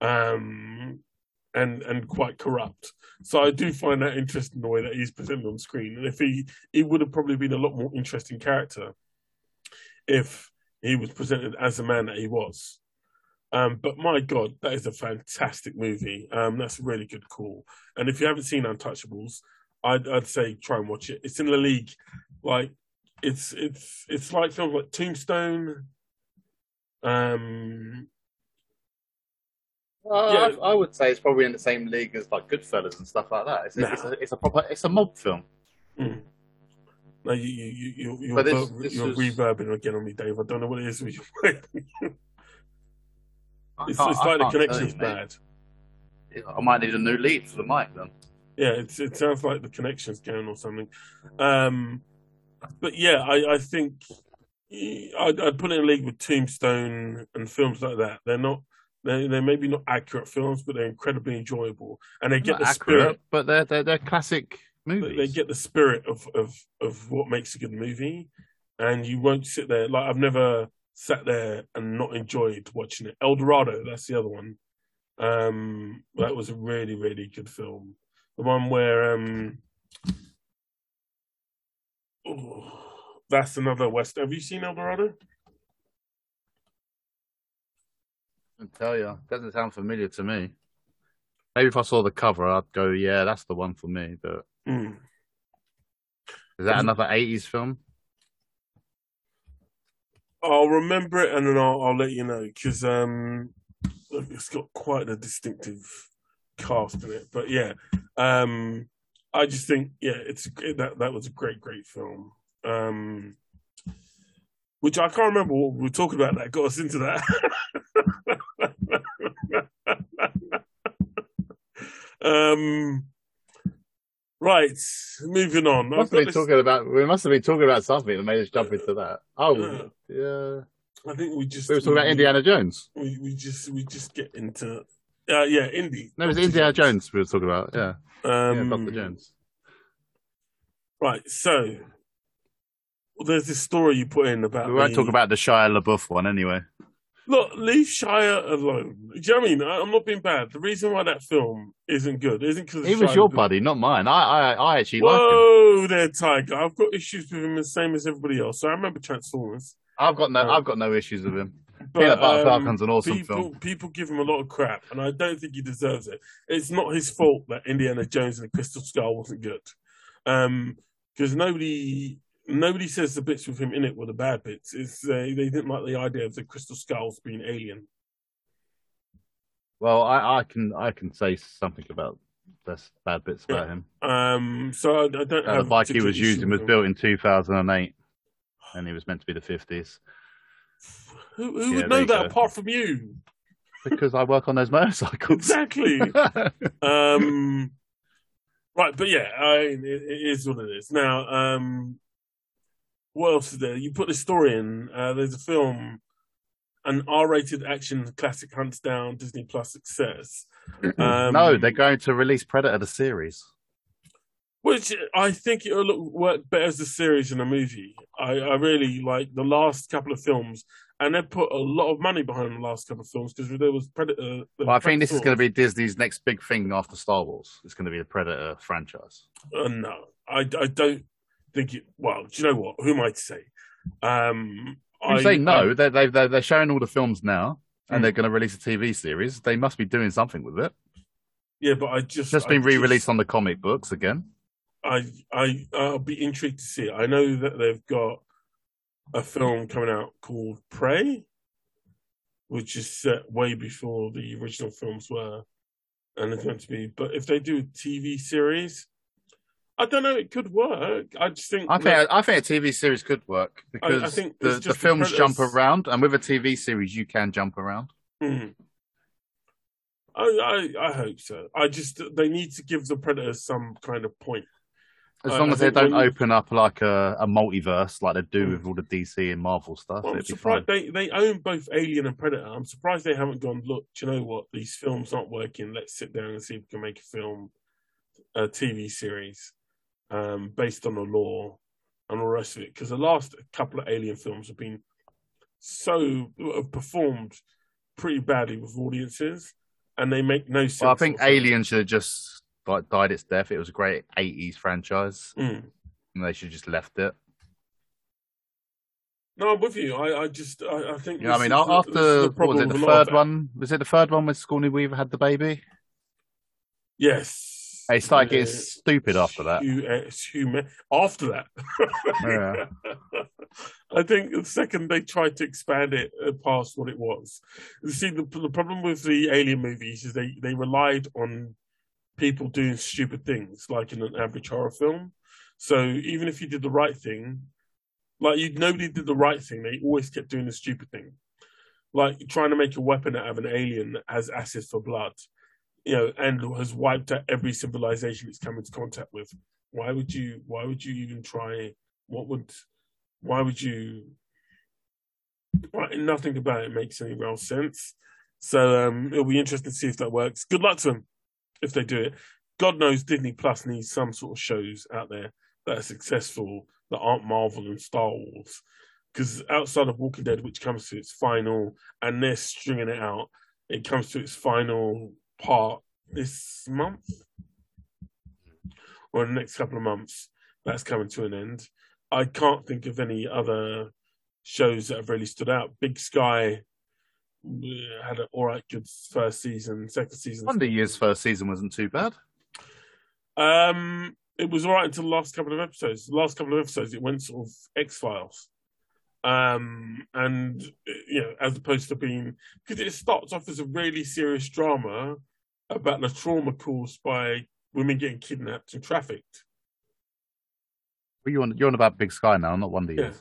um, and and quite corrupt. So I do find that interesting the way that he's presented on screen, and if he he would have probably been a lot more interesting character if he was presented as the man that he was. Um, but my God, that is a fantastic movie. Um, that's a really good call. And if you haven't seen Untouchables, I'd, I'd say try and watch it. It's in the league, like it's it's it's like films like Tombstone. Um, Well, Yeah. I, I would say it's probably in the same league as like Goodfellas and stuff like that. It's a, Nah. it's a, it's a proper, it's a mob film. mm. no, you you you you you're, But this- ver- this you're was- reverbing again on me, Dave. I don't know what it is. with you. I it's it's like the can't connection's you, bad. I might need a new lead for the mic then. Yeah, it's it sounds like the connection's going or something. Um, but yeah, I, I think I'd, I'd put it in a league with Tombstone and films like that. They're not they're, they're maybe not accurate films, but they're incredibly enjoyable, and they get the accurate, spirit. but they're they're, they're classic movies. They get the spirit of, of of what makes a good movie, and you won't sit there like I've never sat there and not enjoyed watching it. El Dorado, that's the other one. Um, that was a really really good film. The one where um, oh, that's another West. Have you seen El Dorado? I tell you, doesn't sound familiar to me. Maybe if I saw the cover, I'd go, "Yeah, that's the one for me." But Mm. is that another '80s film? I'll remember it and then I'll, I'll let you know because um, it's got quite a distinctive cast in it. But yeah, um, I just think yeah, it's that that was a great, great film. Um, which I can't remember what we were talking about that got us into that. um, right, moving on. We must been this- talking about. We must have been talking about something that made us jump into that. Oh, yeah. I think we just We were talking about Indiana Jones. we, we just we just get into uh, yeah Indy. No, it was Indiana Jones we were talking about. Yeah, yeah, um, Doctor Jones. right so there's this story you put in about We won't the- talk about the Shia LaBeouf one anyway. look leave Shia alone do you know I mean I- I'm not being bad the reason why that film isn't good isn't because He was your buddy, not mine. I, I, I actually like him. whoa there Tiger I've got issues with him the same as everybody else so I remember Transformers I've got no, Oh. I've got no issues with him. but Peanut Butter um, Falcon's an awesome people, film. People give him a lot of crap, and I don't think he deserves it. It's not his fault that Indiana Jones and the Crystal Skull wasn't good, because nobody nobody says the bits with him in it were the bad bits. It's uh, they didn't like the idea of the Crystal Skulls being alien. Well, I, I can I can say something about this bad bits about him. Um, so I, I don't. Uh, the bike he was using was built in 2008, and he was meant to be the 50s. Who, who Yeah, would know that go. apart from you? Because I work on those motorcycles. Exactly. um, right, but yeah, I, it, it is what it is. Now, um, what else is there? You put the story in. Uh, there's a film, an R-rated action classic hunts down Disney Plus success. Um, no, they're going to release Predator the series. Which I think it'll look, work better as a series than a movie. I, I really like the last couple of films, and they put a lot of money behind the last couple of films because there was Predator. there Well, I think this is going to be Disney's next big thing after Star Wars. It's going to be the Predator franchise. Uh, no, I, I don't think it. Well, do you know what? Who am I to say? Um, I'm I saying no. I- They're, they're, they're they're showing all the films now, and Mm. they're going to release a TV series. They must be doing something with it. yeah, but I just Just been re-released on the comic books again. I I I'll be intrigued to see it. I know that they've got a film coming out called Prey, which is set way before the original films were, and it's meant to be. But if they do a TV series, I don't know. It could work. I just think I think that- I think a TV series could work because think the, the just the films jump around, and with a TV series, you can jump around. Mhm. I, I I hope so. I just they need to give the Predators some kind of point. As long I as they don't when- open up like a, a multiverse like they do Mm. with all the DC and Marvel stuff. Well, I'm it'd be fine. surprised they, they own both Alien and Predator. I'm surprised they haven't gone, look, do you know what? These films aren't working. Let's sit down and see if we can make a film, a TV series um, based on the lore and all the rest of it. Because the last couple of Alien films have been so, have performed pretty badly with audiences and they make no sense. Well, I think. Alien should have just like died its death. It was a great '80s franchise, Mm. and they should have just left it. No, I'm with you. I, I just, I, I think. What I mean, the- after is the what was it the with a lot of third one? Was it the third one when Sigourney Weaver had the baby? Yes. They like Uh, stupid after that. Human after that. Yeah. I think the second they tried to expand it uh, past what it was. You see, the, the problem with the Alien movies is they, they relied on people doing stupid things, like in an average horror film. So even if you did the right thing, like you, nobody did the right thing, they always kept doing the stupid thing. Like trying to make a weapon out of an alien that has acid for blood, you know, and has wiped out every civilization it's come into contact with. Why would you? Why would you even try? What would? Why would you? Nothing about it makes any real sense. So um, it'll be interesting to see if that works. Good luck to them if they do it. God knows Disney Plus needs some sort of shows out there that are successful that aren't Marvel and Star Wars. Because outside of Walking Dead, which comes to its final, and they're stringing it out, it comes to its final part this month or in the next couple of months. That's coming to an end. I can't think of any other shows that have really stood out. Big Sky had an all right, good first season. Second season, Wonder Year's first season wasn't too bad. um, it was all right until the last couple of episodes. The last couple of episodes, it went sort of X Files, um, and you know, as opposed to being because it starts off as a really serious drama about the trauma caused by women getting kidnapped and trafficked. Well, you're on, you're on about Big Sky now, not Wonder Yeah. Years.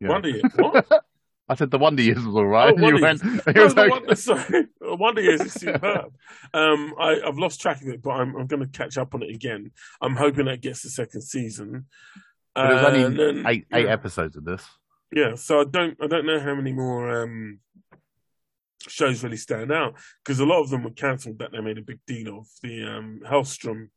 Yeah. Wonder Years, what? I said the Wonder Years was all right. Oh, you Wonder went, Years. it No. Wonder, sorry, Wonder Years is superb. Um, I, I've lost track of it, but I'm, I'm going to catch up on it again. I'm hoping that gets the second season. But there's only then- eight eight yeah. episodes of this. Yeah, so I don't I don't know how many more um, shows really stand out because a lot of them were cancelled that they made a big deal of. The um, Helstrom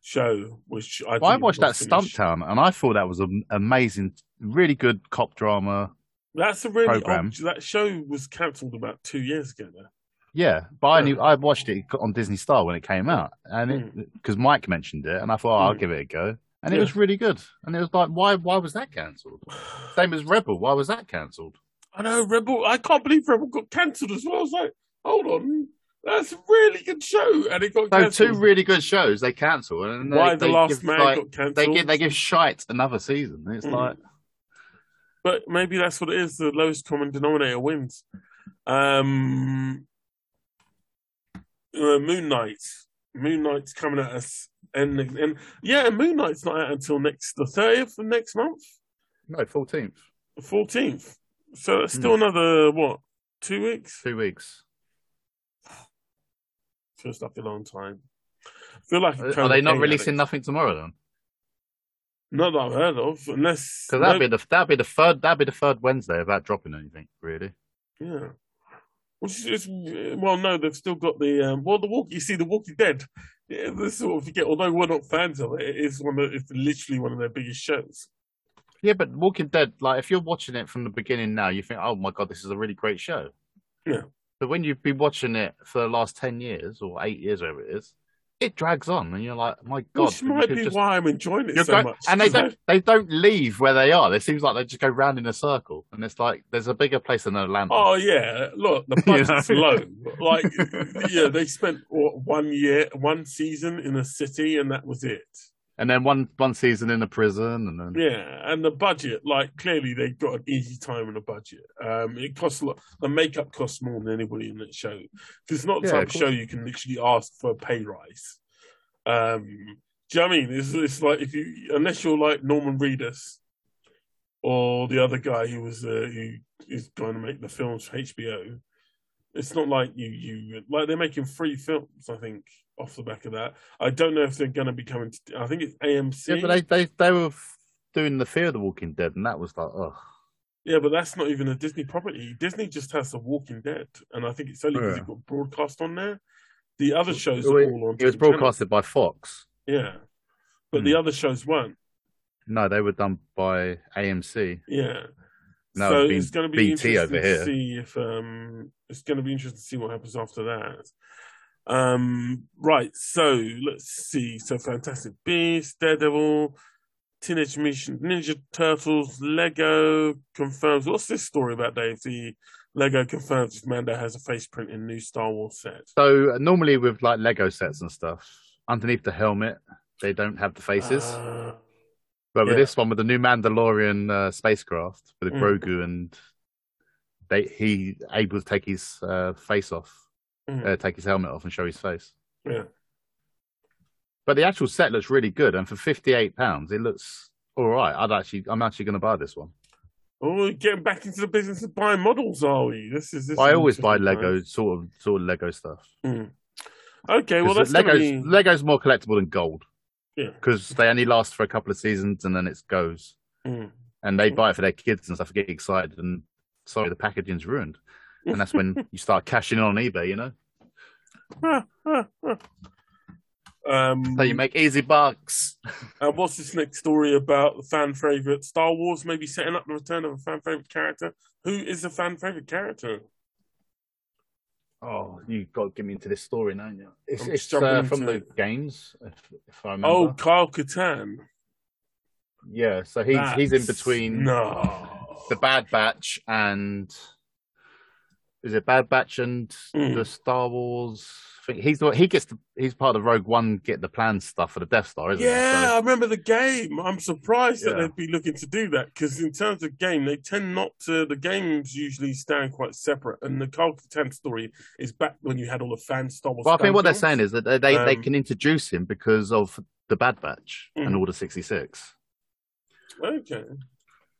show, which I Well, I watched that Stunt. Town, and I thought that was an amazing, really good cop drama. That's a really program. odd, that show was cancelled about two years ago. Now. Yeah, but I knew I watched it on Disney Star when it came out, and because Mike mentioned it, and I thought oh, I'll Mm. give it a go, and it Yeah. was really good. And it was like, why why was that cancelled? Same as Rebel, why was that cancelled? I know Rebel. I can't believe Rebel got cancelled as well. I was like, hold on, that's a really good show, and it got So two really good shows they cancel, and they, Why the Last give, Man like, got cancelled? they give they give shite another season. It's Mm. like But maybe that's what it is. The lowest common denominator wins. Um, uh, Moon Knight. Moon Knight's coming at us, and and yeah, Moon Knight's not out until next the thirtieth of next month, no fourteenth, fourteenth. So it's still another what two weeks? two weeks. Feels like a long time. I feel like Are they not releasing nothing tomorrow then? Not that I've heard of, unless Because that'd be the that'd be the third that'd be the third Wednesday without dropping anything really. Yeah. Which is well, no, they've still got the um, well, the walk. You see, the Walking Dead. Yeah, this sort of forget. Although we're not fans of it, it is one of it's literally one of their biggest shows. Yeah, but Walking Dead, like if you're watching it from the beginning now, you think, oh my god, this is a really great show. Yeah. But when you've been watching it for the last ten years or eight years, whatever it is, it drags on, and you're like, my god, Which might be just- why I'm enjoying it you're so going- much. and they don't they don't leave where they are. It seems like they just go round in a circle, and it's like there's a bigger place than Atlanta. Oh yeah, look, the You budget's know? low. Like, yeah, they spent what, one year, one season in a city, and that was it. And then one one season in a prison, and then Yeah, and the budget, like clearly they got an easy time in the budget. Um, it costs a lot. The makeup costs more than anybody in that show. 'Cause it's not the Yeah, type of show you can literally ask for a pay rise. Um, do you know what I mean? It's, it's like if you, unless you're like Norman Reedus or the other guy who was uh, who is going to make the films for HBO. It's not like you you like they're making free films. I think off the back of that. I don't know if they're going to be coming. To, I think it's AMC. yeah, but they they they were f- doing the Fear of the Walking Dead, and that was like, oh, Yeah, but that's not even a Disney property. Disney just has The Walking Dead, and I think it's only because Yeah. it got broadcast on there. The other shows it, are all on. it was broadcasted by Fox. Yeah, but Hmm. the other shows weren't. No, they were done by AMC. Yeah. No, so it'd it's going to be BT interesting over to see if um, it's going to be interesting to see what happens after that. Um, right. So let's see. So Fantastic Beasts, Daredevil, Teenage Mutant Ninja Turtles, Lego confirms. What's this story about, Dave? The Lego confirms Mando has a face print in new Star Wars set. So uh, normally with like Lego sets and stuff, underneath the helmet, they don't have the faces. Uh, but with yeah. this one, with the new Mandalorian uh, spacecraft with Mm. Grogu, and they he able to take his uh, face off, mm, uh, take his helmet off, and show his face. yeah. But the actual set looks really good, and for fifty eight pounds, it looks all right. I'd actually, I'm actually going to buy this one. Oh, we're getting back into the business of buying models, are we? This is. This I always buy Lego, sort of, sort of Lego stuff. Mm. Okay, well, that's Lego's be... Lego's more collectible than gold yeah. because they only last for a couple of seasons and then it goes. Mm. And they buy it for their kids and stuff, get excited, and sorry, the packaging's ruined. And that's when you start cashing in on eBay, you know. um, So you make easy bucks. and what's this next story about the fan favorite Star Wars? Maybe setting up the return of a fan favorite character. Who is a fan favorite character? Oh, you got to get me into this story now. Yeah. It's, it's uh, from the it. games, if, if I remember. Oh, Kyle Katarn. yeah. So he's he's in between No. the Bad Batch and is it Bad Batch and Mm. the Star Wars? I think he's the he gets the, he's part of Rogue One, get the plan stuff for the Death Star, isn't it Yeah, he? I remember the game. I'm surprised that they'd be looking to do that because, in terms of game, they tend not to. The games usually stand quite separate, and the Kyle Katarn story is back when you had all the fan Star Wars. So, well, I think what they're saying is that they they, they Um, can introduce him because of the Bad Batch Mhm. and Order sixty six. okay.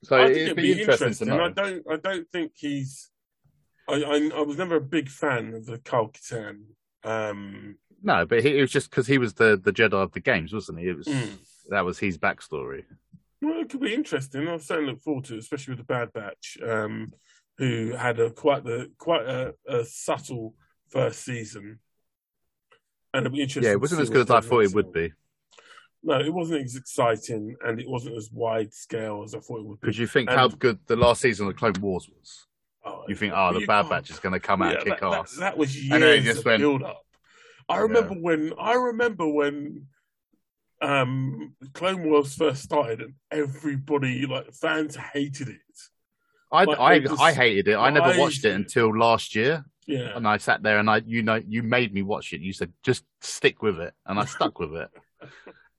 So I think it'd it'd be, be interesting, know. I don't. I don't think he's. I, I I was never a big fan of the Kyle Katarn. Um, No, but he, it was just because he was the the Jedi of the games, wasn't he? It was Mm. that was his backstory. well, it could be interesting. I certainly look forward to, it, especially with the Bad Batch, um, who had a quite the quite a, a subtle first season. And it'd be interesting. Yeah, it wasn't as good as I thought it would be. No, it wasn't as exciting, and it wasn't as wide scale as I thought it would be. Because you think And- how good the last season of Clone Wars was. Oh, You think, oh, the Bad Batch is going to come out Yeah, and kick that, that- ass. That, was years just of went- build up. I remember when I remember when um Clone Wars first started and everybody like fans hated it. I Like, I, just- I hated it. I never watched it until last year, Yeah, and I sat there and I, you know, you made me watch it. You said just stick with it, and I stuck with it.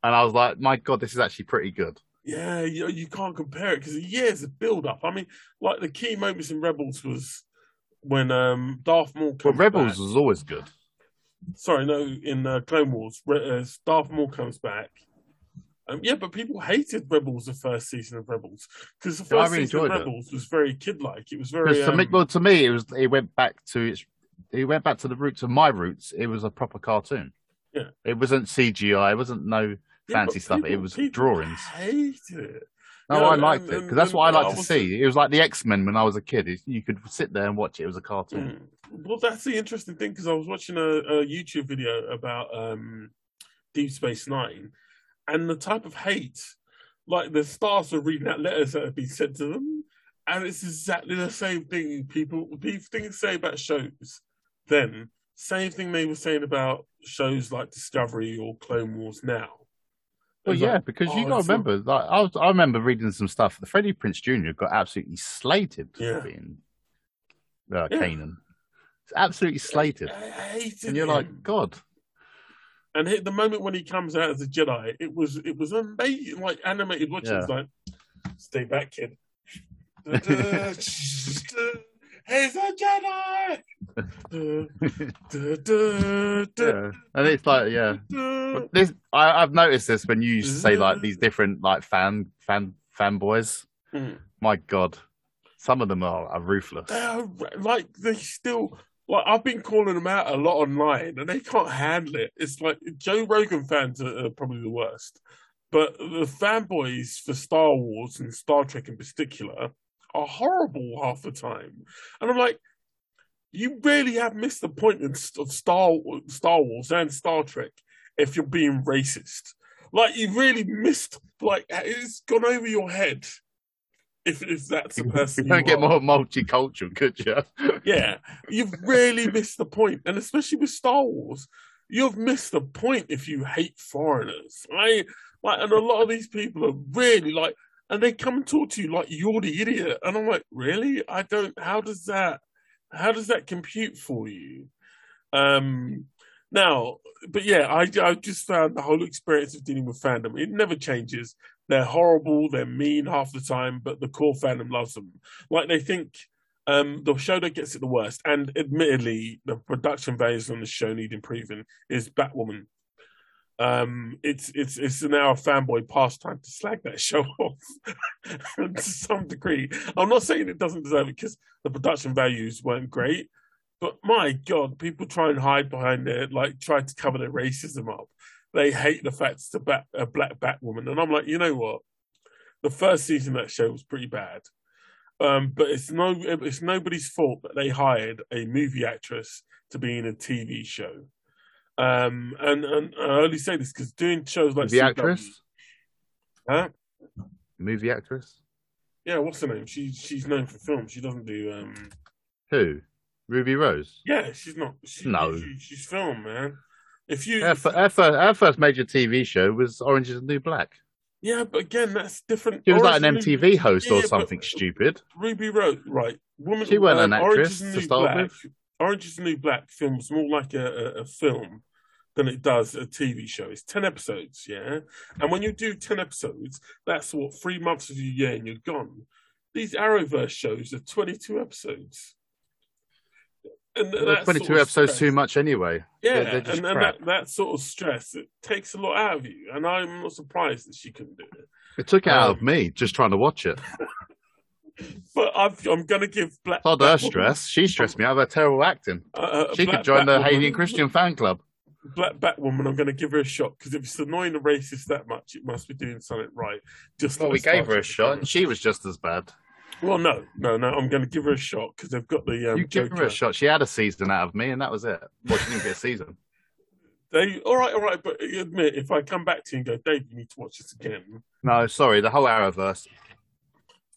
And I was like, my god, this is actually pretty good. Yeah. You, you can't compare it because years of build up. I mean, like the key moments in Rebels was when um Darth Maul. But comes Rebels back. was always good. Sorry, no, in uh, Clone Wars, uh, Darth Maul comes back. Um, yeah, but people hated Rebels the first season of Rebels because the Yeah, first really season of enjoyed it. Rebels was very kid-like. It was very to me, um, well, to me, it was it went back to its it went back to the roots of my roots. It was a proper cartoon. Yeah. It wasn't CGI. It wasn't no yeah, fancy stuff. it was people drawings. It. No, I liked and- it because that's what I like to was- see. It was like the X Men when I was a kid. You could sit there and watch it. It was a cartoon. Mm. Well, that's the interesting thing because I was watching a, a YouTube video about um, Deep Space Nine and the type of hate. Like the stars are reading out letters that have been sent to them, and it's exactly the same thing people these things say about shows. Then same thing they were saying about shows like Discovery or Clone Wars now. Well, yeah, like, because oh, you got to remember. Like, I was, I remember reading some stuff. The Freddie Prinze Jr. got absolutely slated Yeah. for being uh, Yeah. Kanan. It's absolutely slated, I hated and you're him. like, God. And hit the moment when he comes out as a Jedi, it was it was amazing. Like animated watching, it's like, stay back, kid. He's a Jedi. Yeah, and it's like, yeah. This I, I've noticed this when you say like these different like fan fan fanboys. Mm. My God, some of them are, are ruthless. They are like they still like I've been calling them out a lot online, and they can't handle it. It's like Joe Rogan fans are, are probably the worst, but the fanboys for Star Wars and Star Trek in particular are horrible half the time, and I'm like. You really have missed the point of of Star Star Wars and Star Trek if you're being racist. Like you really missed. Like it's gone over your head. If if that's the person You can't get are. more multicultural, could you? Yeah, you've really missed the point, and especially with Star Wars, you've missed the point if you hate foreigners. I like, and a lot of these people are really like, and they come and talk to you like you're the idiot, and I'm like, really? I don't. How does that? How does that compute for you? Um, now, but yeah, I I just found the whole experience of dealing with fandom. It never changes. They're horrible. They're mean half the time, but the core fandom loves them. Like they think um, the show that gets it the worst, and admittedly, the production values on the show need improving, is Batwoman. Um, it's it's it's now a fanboy pastime to slag that show off to some degree. I'm not saying it doesn't deserve it because the production values weren't great, but my god, people try and hide behind it, like try to cover their racism up. They hate the fact it's a, bat, a black Batwoman, and I'm like, you know what? The first season of that show was pretty bad. Um, but it's no, it's nobody's fault that they hired a movie actress to be in a TV show. Um, and and I only say this because doing shows like Movie CW actress, huh? movie actress. Yeah, what's her name? She she's known for film. She doesn't do um. Who? Ruby Rose. Yeah, she's not. She, No. she, she's film, man. If you, our, her, first, her first major TV show was Orange is the New Black. yeah, but again, that's different. She was like an Orange is the MTV New- host Yeah, or something stupid. Ruby Rose, right? Woman, She wasn't an um, Orange actress to start Black. with. Orange is the New Black films more like a, a, a film than it does a TV show. It's ten episodes, yeah. And when you do ten episodes, that's what three months of your year, and you're gone. These Arrowverse shows are twenty-two episodes. And sort 22 of episodes stress- too much anyway. Yeah, They're- they're and, and that, that sort of stress it takes a lot out of you, and I'm not surprised that she couldn't do it. It took it out Um, of me just trying to watch it. But I've, I'm going to give Black. Not her Black stress. She stressed me out of her terrible acting. Uh, uh, She Black could join the and Christian fan club. Black Batwoman. I'm going to give her a shot because if it's annoying the racist that much, it must be doing something right. Just Well, we gave her a shot, and she was just as bad. Well, no, no, no. I'm going to give her a shot because they've got the um, you give her a shot. She had a season out of me, and that was it. Well, she didn't get a season. They all right, all right. But admit if I come back to you and go, Dave, you need to watch this again. No, sorry, the whole Arrowverse,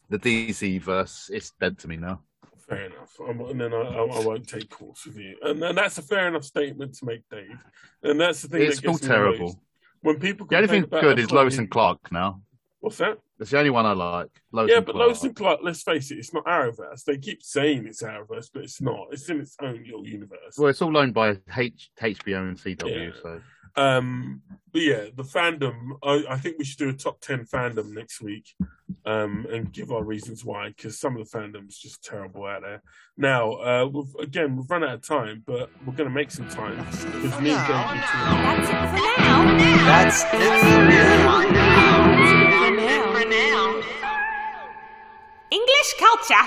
the DC verse, it's dead to me now. Fair enough. I'm, and then I, I, I won't take calls with you. And, and that's a fair enough statement to make, Dave. And that's the thing It's that all gets me terrible. When people The only thing good is Lois and Clark now. What's that? It's the only one I like. Lois yeah, but Clark. Lois and Clark, let's face it, it's not Arrowverse. They keep saying it's Arrowverse, but it's not. It's in its own little universe. Well, it's all owned by H- HBO and CW, Yeah. so Um, but yeah, the fandom. I, I think we should do a top ten fandom next week, um, and give our reasons why. Because some of the fandom's just terrible out there. Now, uh, we've, again, we've run out of time, but we're going to make some time because me and Dave need to. That's it for now. That's it for now. For now. English culture